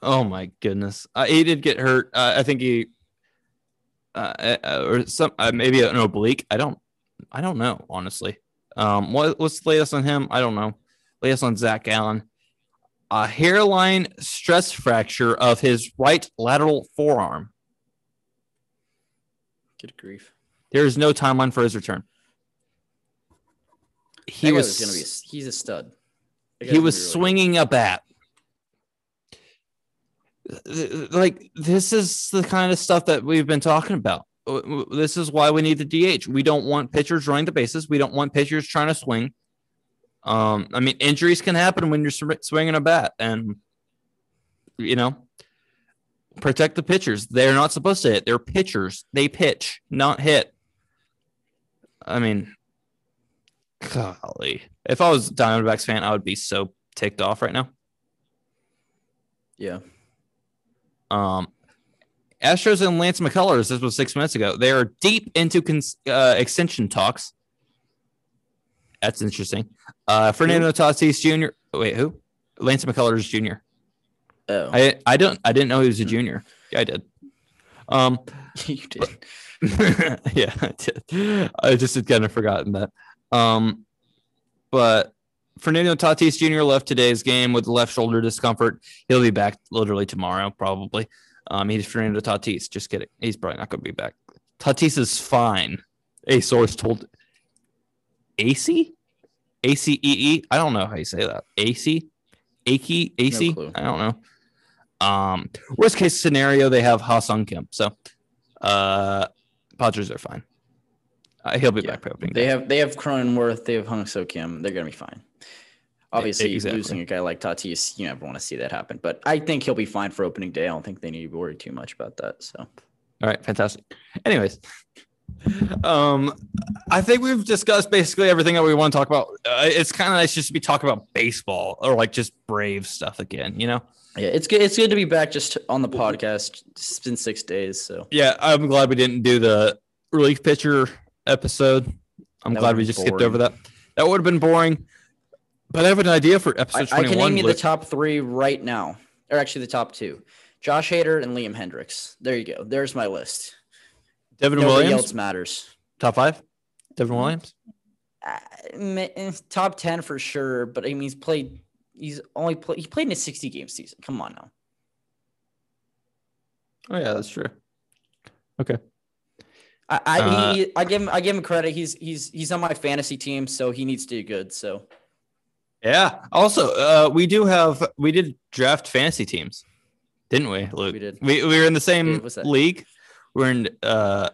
Oh my goodness. Uh, he did get hurt. Uh, I think he uh, uh, or some uh, maybe an oblique. I don't I don't know, honestly. Um what, what's the latest on him? I don't know. Latest on Zach Allen. A hairline stress fracture of his right lateral forearm. Good grief. There is no timeline for his return. He guy was, gonna be. a- He's a stud. He was really good. swinging a bat. Like this is the kind of stuff that we've been talking about. This is why we need the DH. We don't want pitchers running the bases. We don't want pitchers trying to swing. Um, I mean, injuries can happen when you're swinging a bat, and you know, protect the pitchers. They're not supposed to hit. They're pitchers. They pitch, not hit. I mean, golly, if I was a Diamondbacks fan, I would be so ticked off right now. Yeah. Um, Astros and Lance McCullers. This was six minutes ago. They are deep into cons- uh, extension talks. That's interesting. Uh, Fernando Tatis Jr. Wait, who? Lance McCullers Jr. Oh, I I don't I didn't know he was a junior. Yeah, I did. Um, you did. yeah, I did. I just had kind of forgotten that. Um, but Fernando Tatis Jr. left today's game with left shoulder discomfort. He'll be back literally tomorrow, probably. Um, he's Fernando Tatis. Just kidding. He's probably not going to be back. Tatis is fine. A source told AC, A C E E. I don't know how you say that. AC, Aki, AC. clue. I don't know. Um, worst case scenario, they have Ha Sung Kim. So, uh, Padres are fine. Uh, he'll be Yeah. back for opening They day. have they have Cronenworth. They have Hung So Kim. They're gonna be fine. Obviously, exactly. losing a guy like Tatis, you never want to see that happen. But I think he'll be fine for opening day. I don't think they need to worry too much about that. So All right, fantastic. Anyways, um, I think we've discussed basically everything that we want to talk about. Uh, it's kind of nice just to be talking about baseball or like just Brave stuff again, you know? yeah, it's good. It's good to be back just on the podcast. It's been six days, so Yeah, I'm glad we didn't do the relief pitcher episode. I'm That glad we just skipped over that. That would have been boring. But I have an idea for episode I 21. can name you the top three right now, or actually the top two: Josh Hader and Liam Hendriks. There you go. There's my list. Devin Nobody Williams, else matters. top five. Devin Williams. Uh, top ten for sure, but I mean he's played. He's only played. He played in a 60 game season. Come on now. Oh yeah, that's true. Okay. I I, Uh, he, I give him I give him credit. He's he's he's on my fantasy team, so he needs to do good. So Yeah. Also, uh, we do have we did draft fantasy teams, didn't we, Luke? we did. We, we were in the same league. We're in. Uh,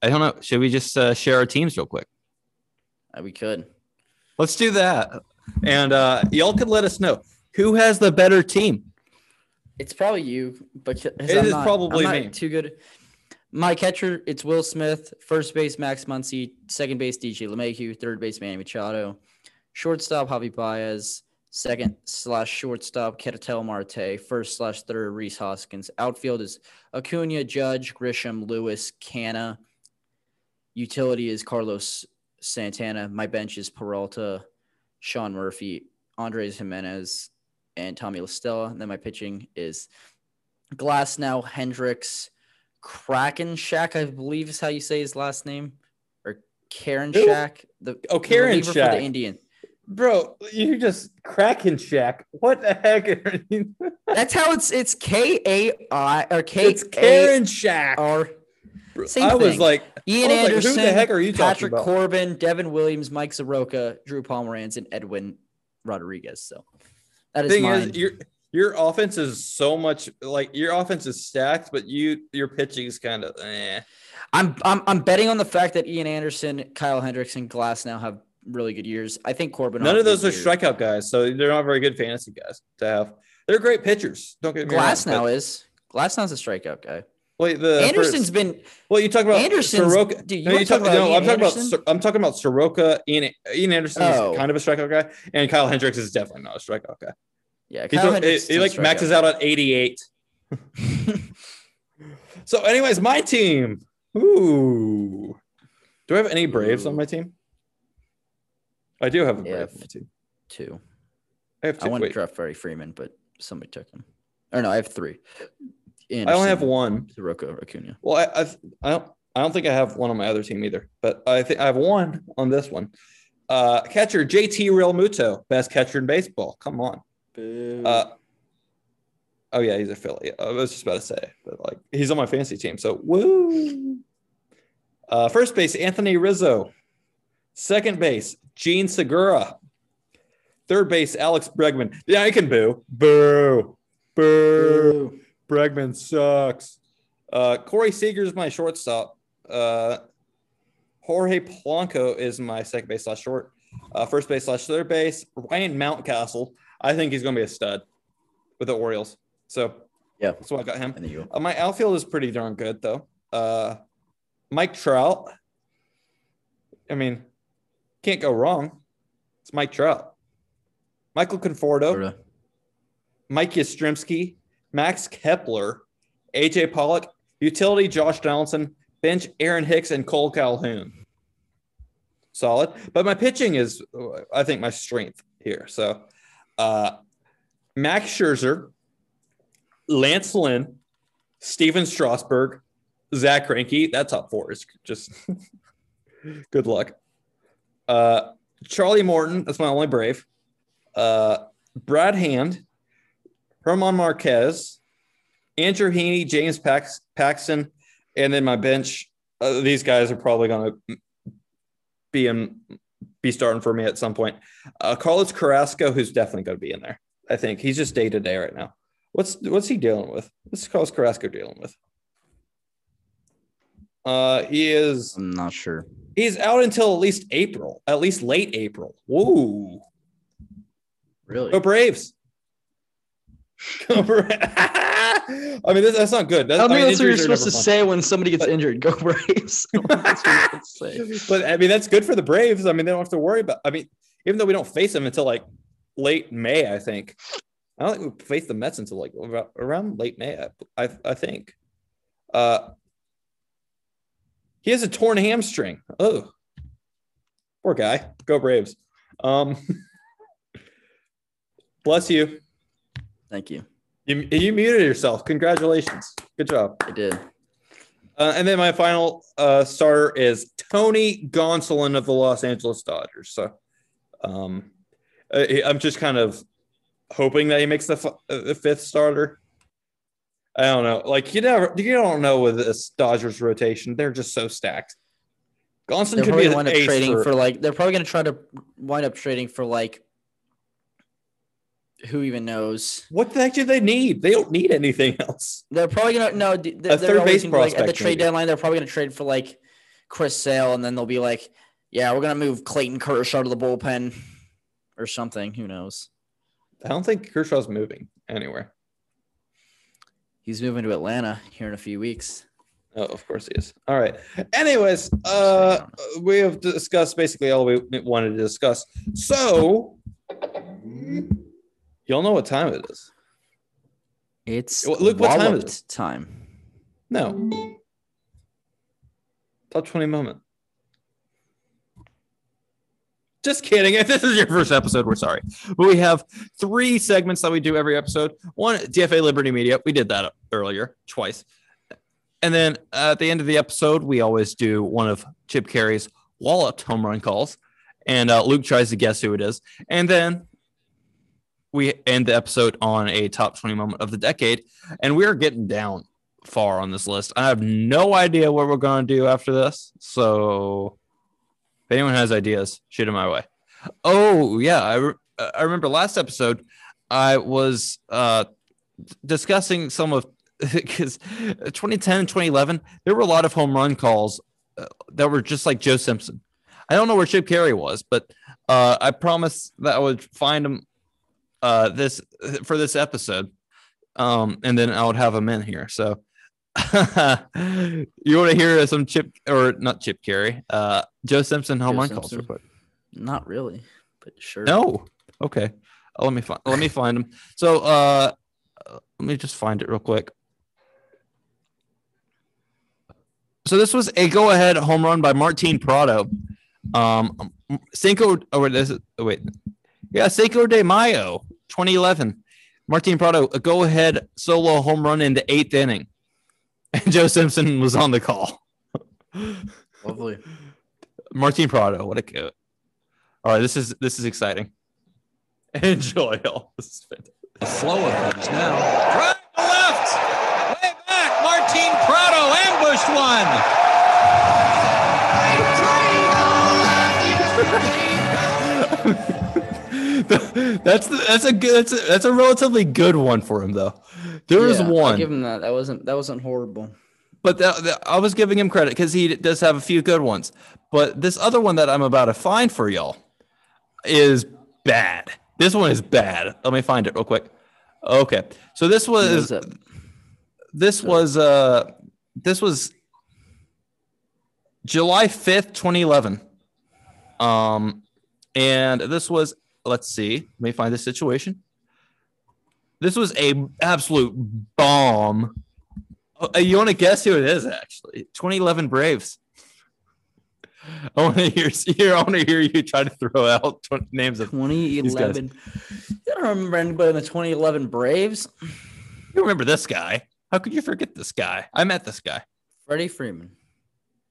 I don't know. Should we just uh, share our teams real quick? Uh, we could. Let's do that. And uh, y'all could let us know who has the better team. It's probably you, but it is probably me. Too good. My catcher, it's Will Smith. First base, Max Muncy. Second base, DJ LeMahieu. Third base, Manny Machado. Shortstop, Javi Baez. Second slash shortstop, Ketel Marte. First slash third, Rhys Hoskins. Outfield is Acuna, Judge, Grisham, Lewis, Canna. Utility is Carlos Santana. My bench is Peralta, Sean Murphy, Andres Jimenez, and Tommy La Stella. And then my pitching is Glasnow, Hendricks, Kraken Shack, I believe is how you say his last name, or Karen Shack. The Oh, the Karen for Shack. the Indian. Bro, you just cracking Shack. What the heck? Are you? That's how it's it's K A I or K it's Karen Shack. Or same I was like, Ian I was like, Anderson, who the heck are you talking about? Patrick? Corbin, Devin Williams, Mike Soroka, Drew Pomeranz, and Edwin Rodriguez. So that is thing mine. is, your your offense is so much like your offense is stacked, but you your pitching is kind of eh. I'm I'm I'm betting on the fact that Ian Anderson, Kyle Hendricks, and Glasnow have really good years. I think Corbin. None of those are strikeout guys, so they're not very good fantasy guys to have. They're great pitchers. Don't get me Glass wrong. now but- is Glasnow's a strikeout guy. Wait, the Anderson's first- been well, you talk about Anderson's- Soroka. dude, you no, you talk about no, Ian I'm talking about. Anderson? I'm talking about Soroka. Ian, Ian Anderson Oh. is kind of a strikeout guy, and Kyle Hendricks is definitely not a strikeout guy. yeah. He, Kyle he, is like maxes out at 88. So, anyways, my team. Ooh. Do I have any Braves on my team? I do have a Yeah. Brave on my team. two. I have two. I wanted to draft Freddie Freeman, but somebody took him. Or no, I have three. I only have one. Soroka, Acuna. Well, I, I've, I don't. I don't think I have one on my other team either, but I think I have one on this one. Uh, catcher JT Realmuto, best catcher in baseball. Come on. Uh, oh yeah, he's a Philly. I was just about to say, but like he's on my fantasy team, so woo. Uh, first base Anthony Rizzo. Second base Jean Segura. Third base Alex Bregman. Yeah, I can boo. Boo. Boo. Boo. Bregman sucks. Uh, Corey Seager is my shortstop. Uh, Jorge Polanco is my second base slash short. Uh, first base slash third base. Ryan Mountcastle. I think he's going to be a stud with the Orioles. So Yeah. that's why I got him. And you. Uh, my outfield is pretty darn good though. Uh, Mike Trout. I mean, can't go wrong. It's Mike Trout. Michael Conforto. Florida. Mike Yastrzemski, Max Kepler, AJ Pollock, utility Josh Donaldson, bench Aaron Hicks, and Cole Calhoun. Solid. But my pitching is, uh, I think, my strength here. So uh, Max Scherzer, Lance Lynn, Stephen Strasburg, Zack Greinke. That top four is just good luck. Uh, Charlie Morton, that's my only brave. Uh, Brad Hand, Herman Marquez, Andrew Heaney, James Pax- Paxton, and then my bench. Uh, these guys are probably going to be in, be starting for me at some point. Uh, Carlos Carrasco, who's definitely going to be in there. I think he's just day to day right now. What's what's he dealing with? What's Carlos Carrasco dealing with? Uh, he is I'm not sure. He's out until at least April, at least late April. Whoa, Really? go Braves! Go Braves! I mean, this, that's not good. That's, I don't think mean, that's what you're supposed to fun. say when somebody gets But- injured. Go Braves. I don't think that's what you're supposed to say. But I mean, that's good for the Braves. I mean, they don't have to worry about. I mean, even though we don't face them until like late May, I think. I don't think we face the Mets until like about, around late May. I, I, I think. Uh, he has a torn hamstring. Oh, Poor guy. Go Braves. Um, bless you. Thank you. You you muted yourself. Congratulations. Good job. I did. Uh, and then my final uh, starter is Tony Gonsolin of the Los Angeles Dodgers. So um, uh, I'm just kind of hoping that he makes the, f- uh, the fifth starter. I don't know. Like you never, you don't know with this Dodgers rotation. They're just so stacked. Gonsolin They're could probably be going an to wind up trading for, for, like. They're probably going to try to wind up trading for like. Who even knows? what the heck do they need? They don't need anything else. They're probably gonna no. They're, third they're base gonna like, at the trade maybe. deadline. They're probably gonna trade for like Chris Sale, and then they'll be like, "Yeah, we're gonna move Clayton Kershaw to the bullpen, or something." Who knows? I don't think Kershaw's moving anywhere. He's moving to Atlanta here in a few weeks. Oh, of course he is. All right. Anyways, uh, we have discussed basically all we wanted to discuss. So, y'all know what time it is. It's look what time it is. time. No. Top 20 moment. Just kidding. If this is your first episode, we're sorry. But we have three segments that we do every episode. One, DFA Liberty Media. We did that earlier, twice. And then at the end of the episode, we always do one of Chip Caray's walloped home run calls. And uh, Luke tries to guess who it is. And then we end the episode on a top 20 moment of the decade. And we're getting down far on this list. I have no idea what we're going to do after this. So if anyone has ideas, shoot them my way. Oh, yeah. I, re- I remember last episode, I was uh, discussing some of because 2010 and 2011, there were a lot of home run calls uh, that were just like Joe Simpson. I don't know where Chip Caray was, but uh, I promised that I would find him uh, this for this episode, um, and then I would have him in here. So you want to hear some Chip or not Chip Caray, uh, Joe Simpson home Joe run calls real quick. Not really, but sure. No, okay. Uh, let me find. Let me find him. So uh, uh, let me just find it real quick. So this was a go-ahead home run by Martin Prado. Um, Cinco. Oh, wait, this is, oh, wait. Yeah, Cinco de Mayo, 2011. Martin Prado, a go-ahead solo home run in the eighth inning, and Joe Simpson was on the call. Lovely. Martin Prado, what a goat. All right, this is this is exciting. Enjoy all this is fantastic. The flow of things now. Right to left. Way back. Martin Prado ambushed one. that's the, that's a good that's a, that's a relatively good one for him though. There was Yeah, I'll one, give him that. That wasn't that wasn't horrible. But that, that- I was giving him credit because he does have a few good ones. But this other one that I'm about to find for y'all is bad. This one is bad. Let me find it real quick. Okay, so this was this was uh this was July 5th, 2011. Um and this was let's see, let me find the situation. This was a absolute bomb. Uh, you want to guess who it is actually? 2011 Braves. I want to hear, hear I want to hear you try to throw out tw- names of 2011. You don't remember anybody in the 2011 Braves? You remember this guy? How could you forget this guy? I met this guy. Freddie Freeman,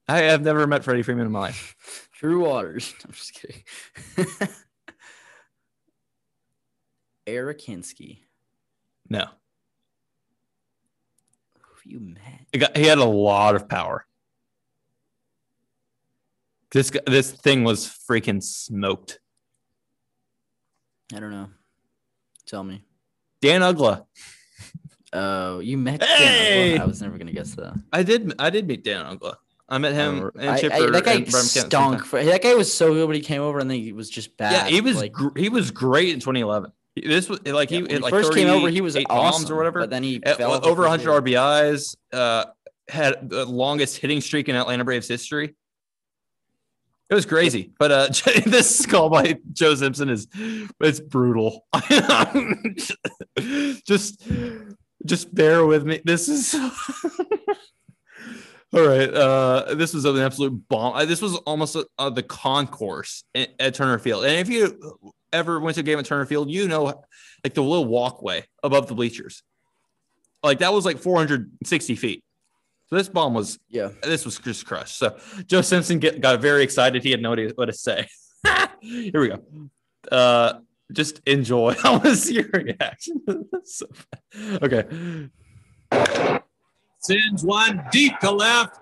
I have never met Freddie Freeman in my life. Drew Waters. I'm just kidding. Eric Hinske. No, you met? he, got, he had a lot of power. This this thing was freaking smoked. I don't know. Tell me. Dan Uggla. Oh, you met. Dan Uggla. I was never gonna guess that. I did. I did meet Dan Uggla. I met him I- and I- Chipper. that guy and Brian McCann at the same stunk. For, that guy was so good when he came over, and then he was just bad. Yeah, he was. Like, gr- he was great in 2011. This was like yeah, he, he like first came over, he was 38 awesome, bombs or whatever. But then he Uh, fell over 100 field. RBIs. Uh, had the longest hitting streak in Atlanta Braves history. It was crazy, but uh, this call by Joe Simpson is it's brutal. just, just bear with me. This is All right. Uh, this was an absolute bomb. Uh, This was almost uh, the concourse at, at Turner Field. And if you ever went to a game at Turner Field, you know, like the little walkway above the bleachers, like that was like 460 feet. So this bomb was, Yeah. this was just crushed. So Joe Simpson get, got very excited. He had no idea what to say. Here we go. Uh, just enjoy. I want to see your reaction. So- okay. Sends one deep to left.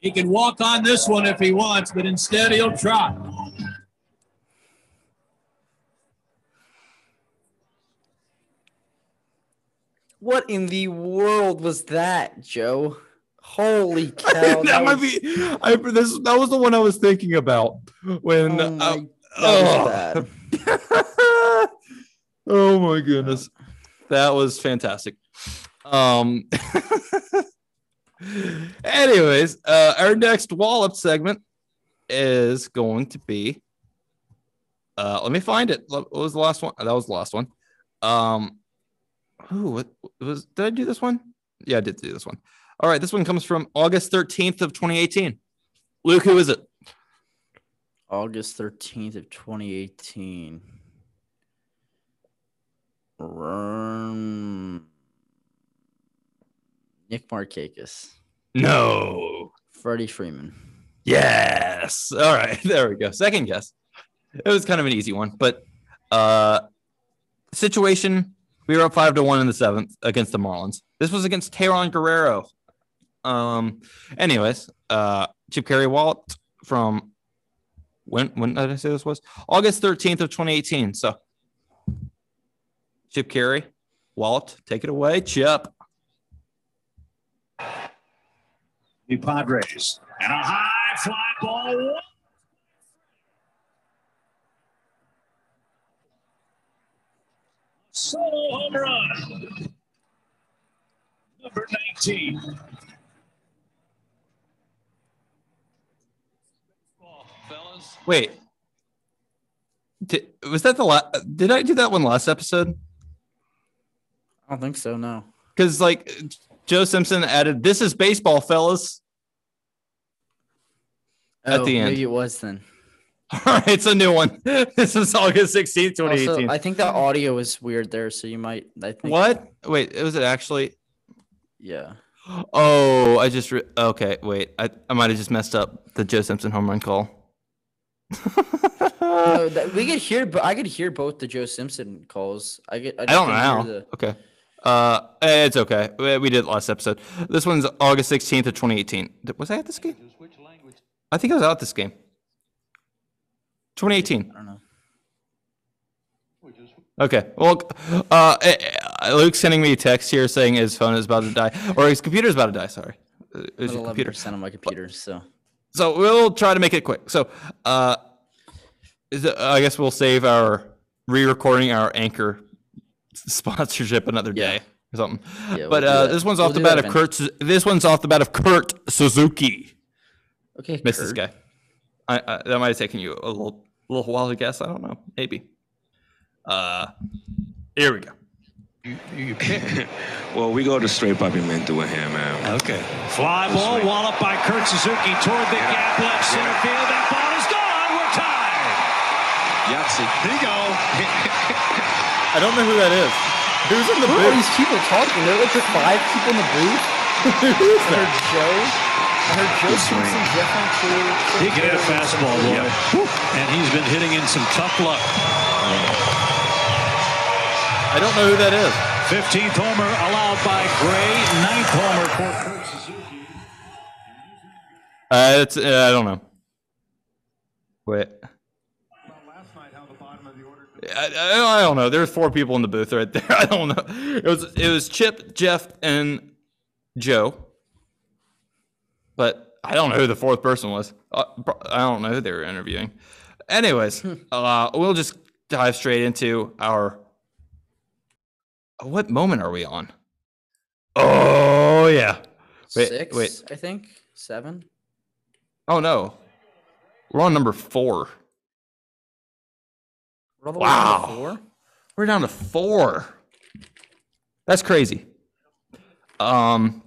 He can walk on this one if he wants, but instead he'll trot. What in the world was that, Joe? Holy cow! that might was- be. I this that was the one I was thinking about when. Oh my, uh, that was bad. oh my goodness, that was fantastic. Um. anyways, uh, our next wallop segment is going to be. Uh, let me find it. What was the last one? That was the last one. Um, ooh, what was? Did I do this one? Yeah, I did do this one. All right, this one comes from August 13th of 2018. Luke, who is it? August 13th of 2018. Um, Nick Markakis. No. Freddie Freeman. Yes. All right, there we go. Second guess. It was kind of an easy one, but uh situation we were up five to one in the seventh against the Marlins. This was against Tayron Guerrero. Um, anyways, uh Chip Caray Walt from when when did I say this was? August 13th of 2018. So Chip Caray, Walt, take it away, Chip. The Padres. And a high fly ball. Solo home run. Number 19. Wait. Did, was that the last? Did I do that one last episode? I don't think so, no. Because like Joe Simpson added, "This is baseball, fellas." At Oh, the end. Maybe it was then. All right, it's a new one. This is August 16th, 2018. Also, I think the audio was weird there, so you might. I think. what? Wait, was it actually? Yeah. Oh, I just re- okay. Wait, I, I might have just messed up the Joe Simpson home run call. No, that, we could hear, but I could hear both the Joe Simpson calls. I get. I, I don't know how. the- Okay. Uh, it's okay. We we did it last episode. This one's August 16th of 2018. Was I at this game? I think I was out this game. 2018. I don't know. Okay. Well, uh, eh, eh, Luke's sending me a text here saying his phone is about to die, or his computer's about to die. Sorry, Uh, it's your computer. percent on my computer. So So we'll try to make it quick. So, uh, is I guess we'll save our re-recording our anchor sponsorship another Yeah. day or something. Yeah, we'll but uh, this one's We'll off the bat of Kurt. This one's off the bat of Kurt Suzuki. okay, Missed this guy. I, I that might have taken you a little little while to guess. I don't know. Maybe. Uh, here we go. You, you well, we go to straight pavimento with him, man. Okay. Fly ball walloped by Kurt Suzuki toward the gap left center field. That ball is gone. We're tied. Yahtzee. Here you go. I don't know who that is. Who's in the Who are these people talking? There are like the five people in the booth. Who's I that? Joe. I heard Joe Simpson, Jeff Montclair. He can hit a fastball, boy. And he's been hitting in some tough luck. I don't know who that is. 15th homer allowed by Gray. Ninth homer for Kurt Suzuki. Uh, it's uh, I don't know. Wait. I, I, I don't know. There's four people in the booth right there. I don't know. It was it was Chip, Jeff, and Joe. But I don't know who the fourth person was. Uh, I don't know who they were interviewing. Anyways, uh, we'll just dive straight into our. What moment are we on? Oh yeah. Wait, Six, wait. I think seven. Oh no. We're on number four. We're all the way down to Wow. Four. We're down to four. That's crazy. Um,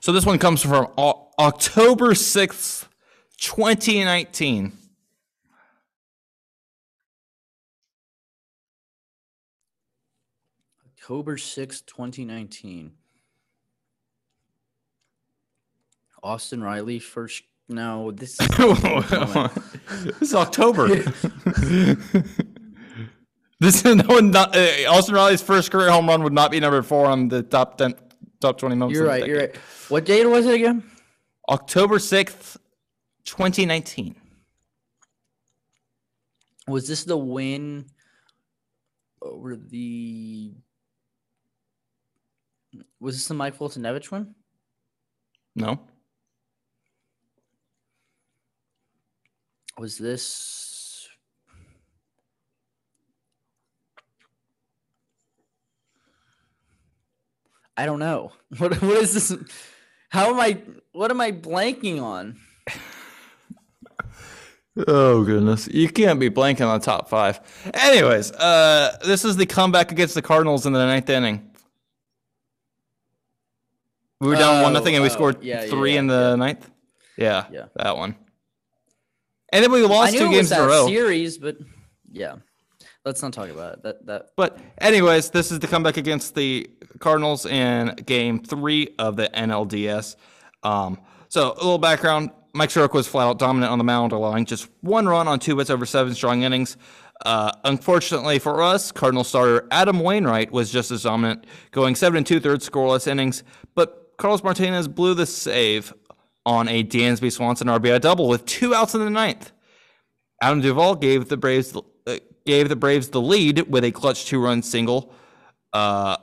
So this one comes from o- October 6th, 2019. October sixth, 2019. Austin Riley first. No, this is October. this is no not uh, Austin Riley's first career home run would not be number four on the top ten, top twenty moments. You're right. You're right. What date was it again? October sixth, twenty nineteen. Was this the win over the? Was this the Mike Foltynewicz one? No, Was this? I don't know. What what is this? How am I? What am I blanking on? Oh goodness, you can't be blanking on the top five. Anyways, uh, this is the comeback against the Cardinals in the ninth inning. We were down one Oh, nothing, and we oh, scored yeah, yeah, three yeah, in the yeah. ninth. Yeah, Yeah. that one. And then we lost two games in a row. series, but yeah, let's not talk about it. That that But anyways, this is the comeback against the Cardinals in Game Three of the NLDS. Um, so a little background: Mike Soroka was flat out dominant on the mound, allowing just one run on two hits over seven strong innings. Uh, unfortunately for us, Cardinal starter Adam Wainwright was just as dominant, going seven and two thirds scoreless innings. But Carlos Martinez blew the save on a Dansby Swanson RBI double with two outs in the ninth. Adam Duvall gave the Braves gave the Braves the lead with a clutch two-run single. Uh,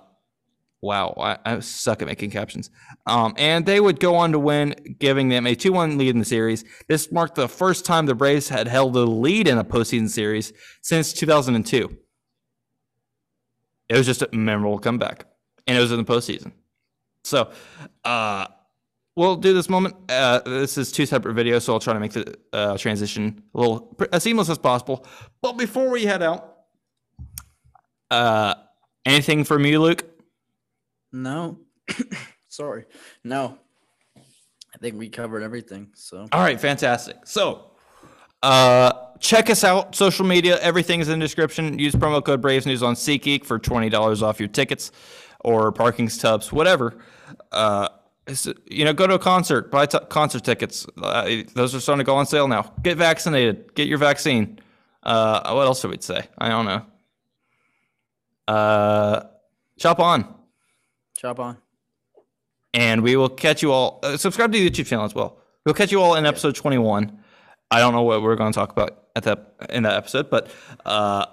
wow, I, I suck at making captions. Um, and they would go on to win, giving them a two-one lead in the series. This marked the first time the Braves had held the lead in a postseason series since 2002. It was just a memorable comeback, and it was in the postseason. So, uh, we'll do this moment. Uh, this is two separate videos, so I'll try to make the uh, transition a little as seamless as possible. But before we head out, uh, anything from you, Luke? no. Sorry, no. I think we covered everything. So All right, fantastic. So, uh, check us out. Social media, everything is in the description. Use promo code Braves News on SeatGeek for twenty dollars off your tickets or parking stubs, whatever. Uh, you know, go to a concert, buy t- concert tickets. Uh, those are starting to go on sale now. Get vaccinated. Get your vaccine. Uh, what else do we say? I don't know. Uh, chop on. chop on. and we will catch you all. Uh, subscribe to the YouTube channel as well. We'll catch you all in episode 21. I don't know what we're going to talk about at that in that episode, but uh,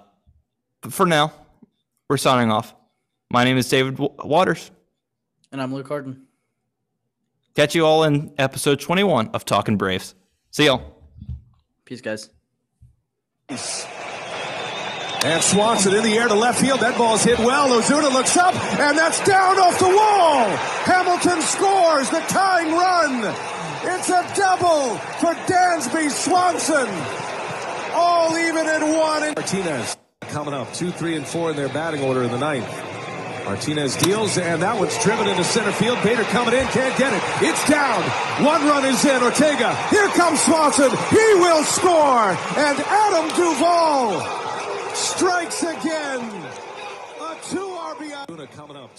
for now, we're signing off. My name is David W- Waters. And I'm Luke Harden. Catch you all in episode 21 of Talking Braves. See y'all. Peace, guys. Peace. And Swanson in the air to left field. That ball's hit well. Ozuna looks up, and that's down off the wall. Hamilton scores the tying run. It's a double for Dansby Swanson. All even at one. Martinez coming up two, three, and four in their batting order in the ninth. Martinez deals, and that one's driven into center field. Bader coming in, can't get it. It's down. One run is in. Ortega. Here comes Swanson. He will score. And Adam Duvall strikes again. A two RBI. Coming up.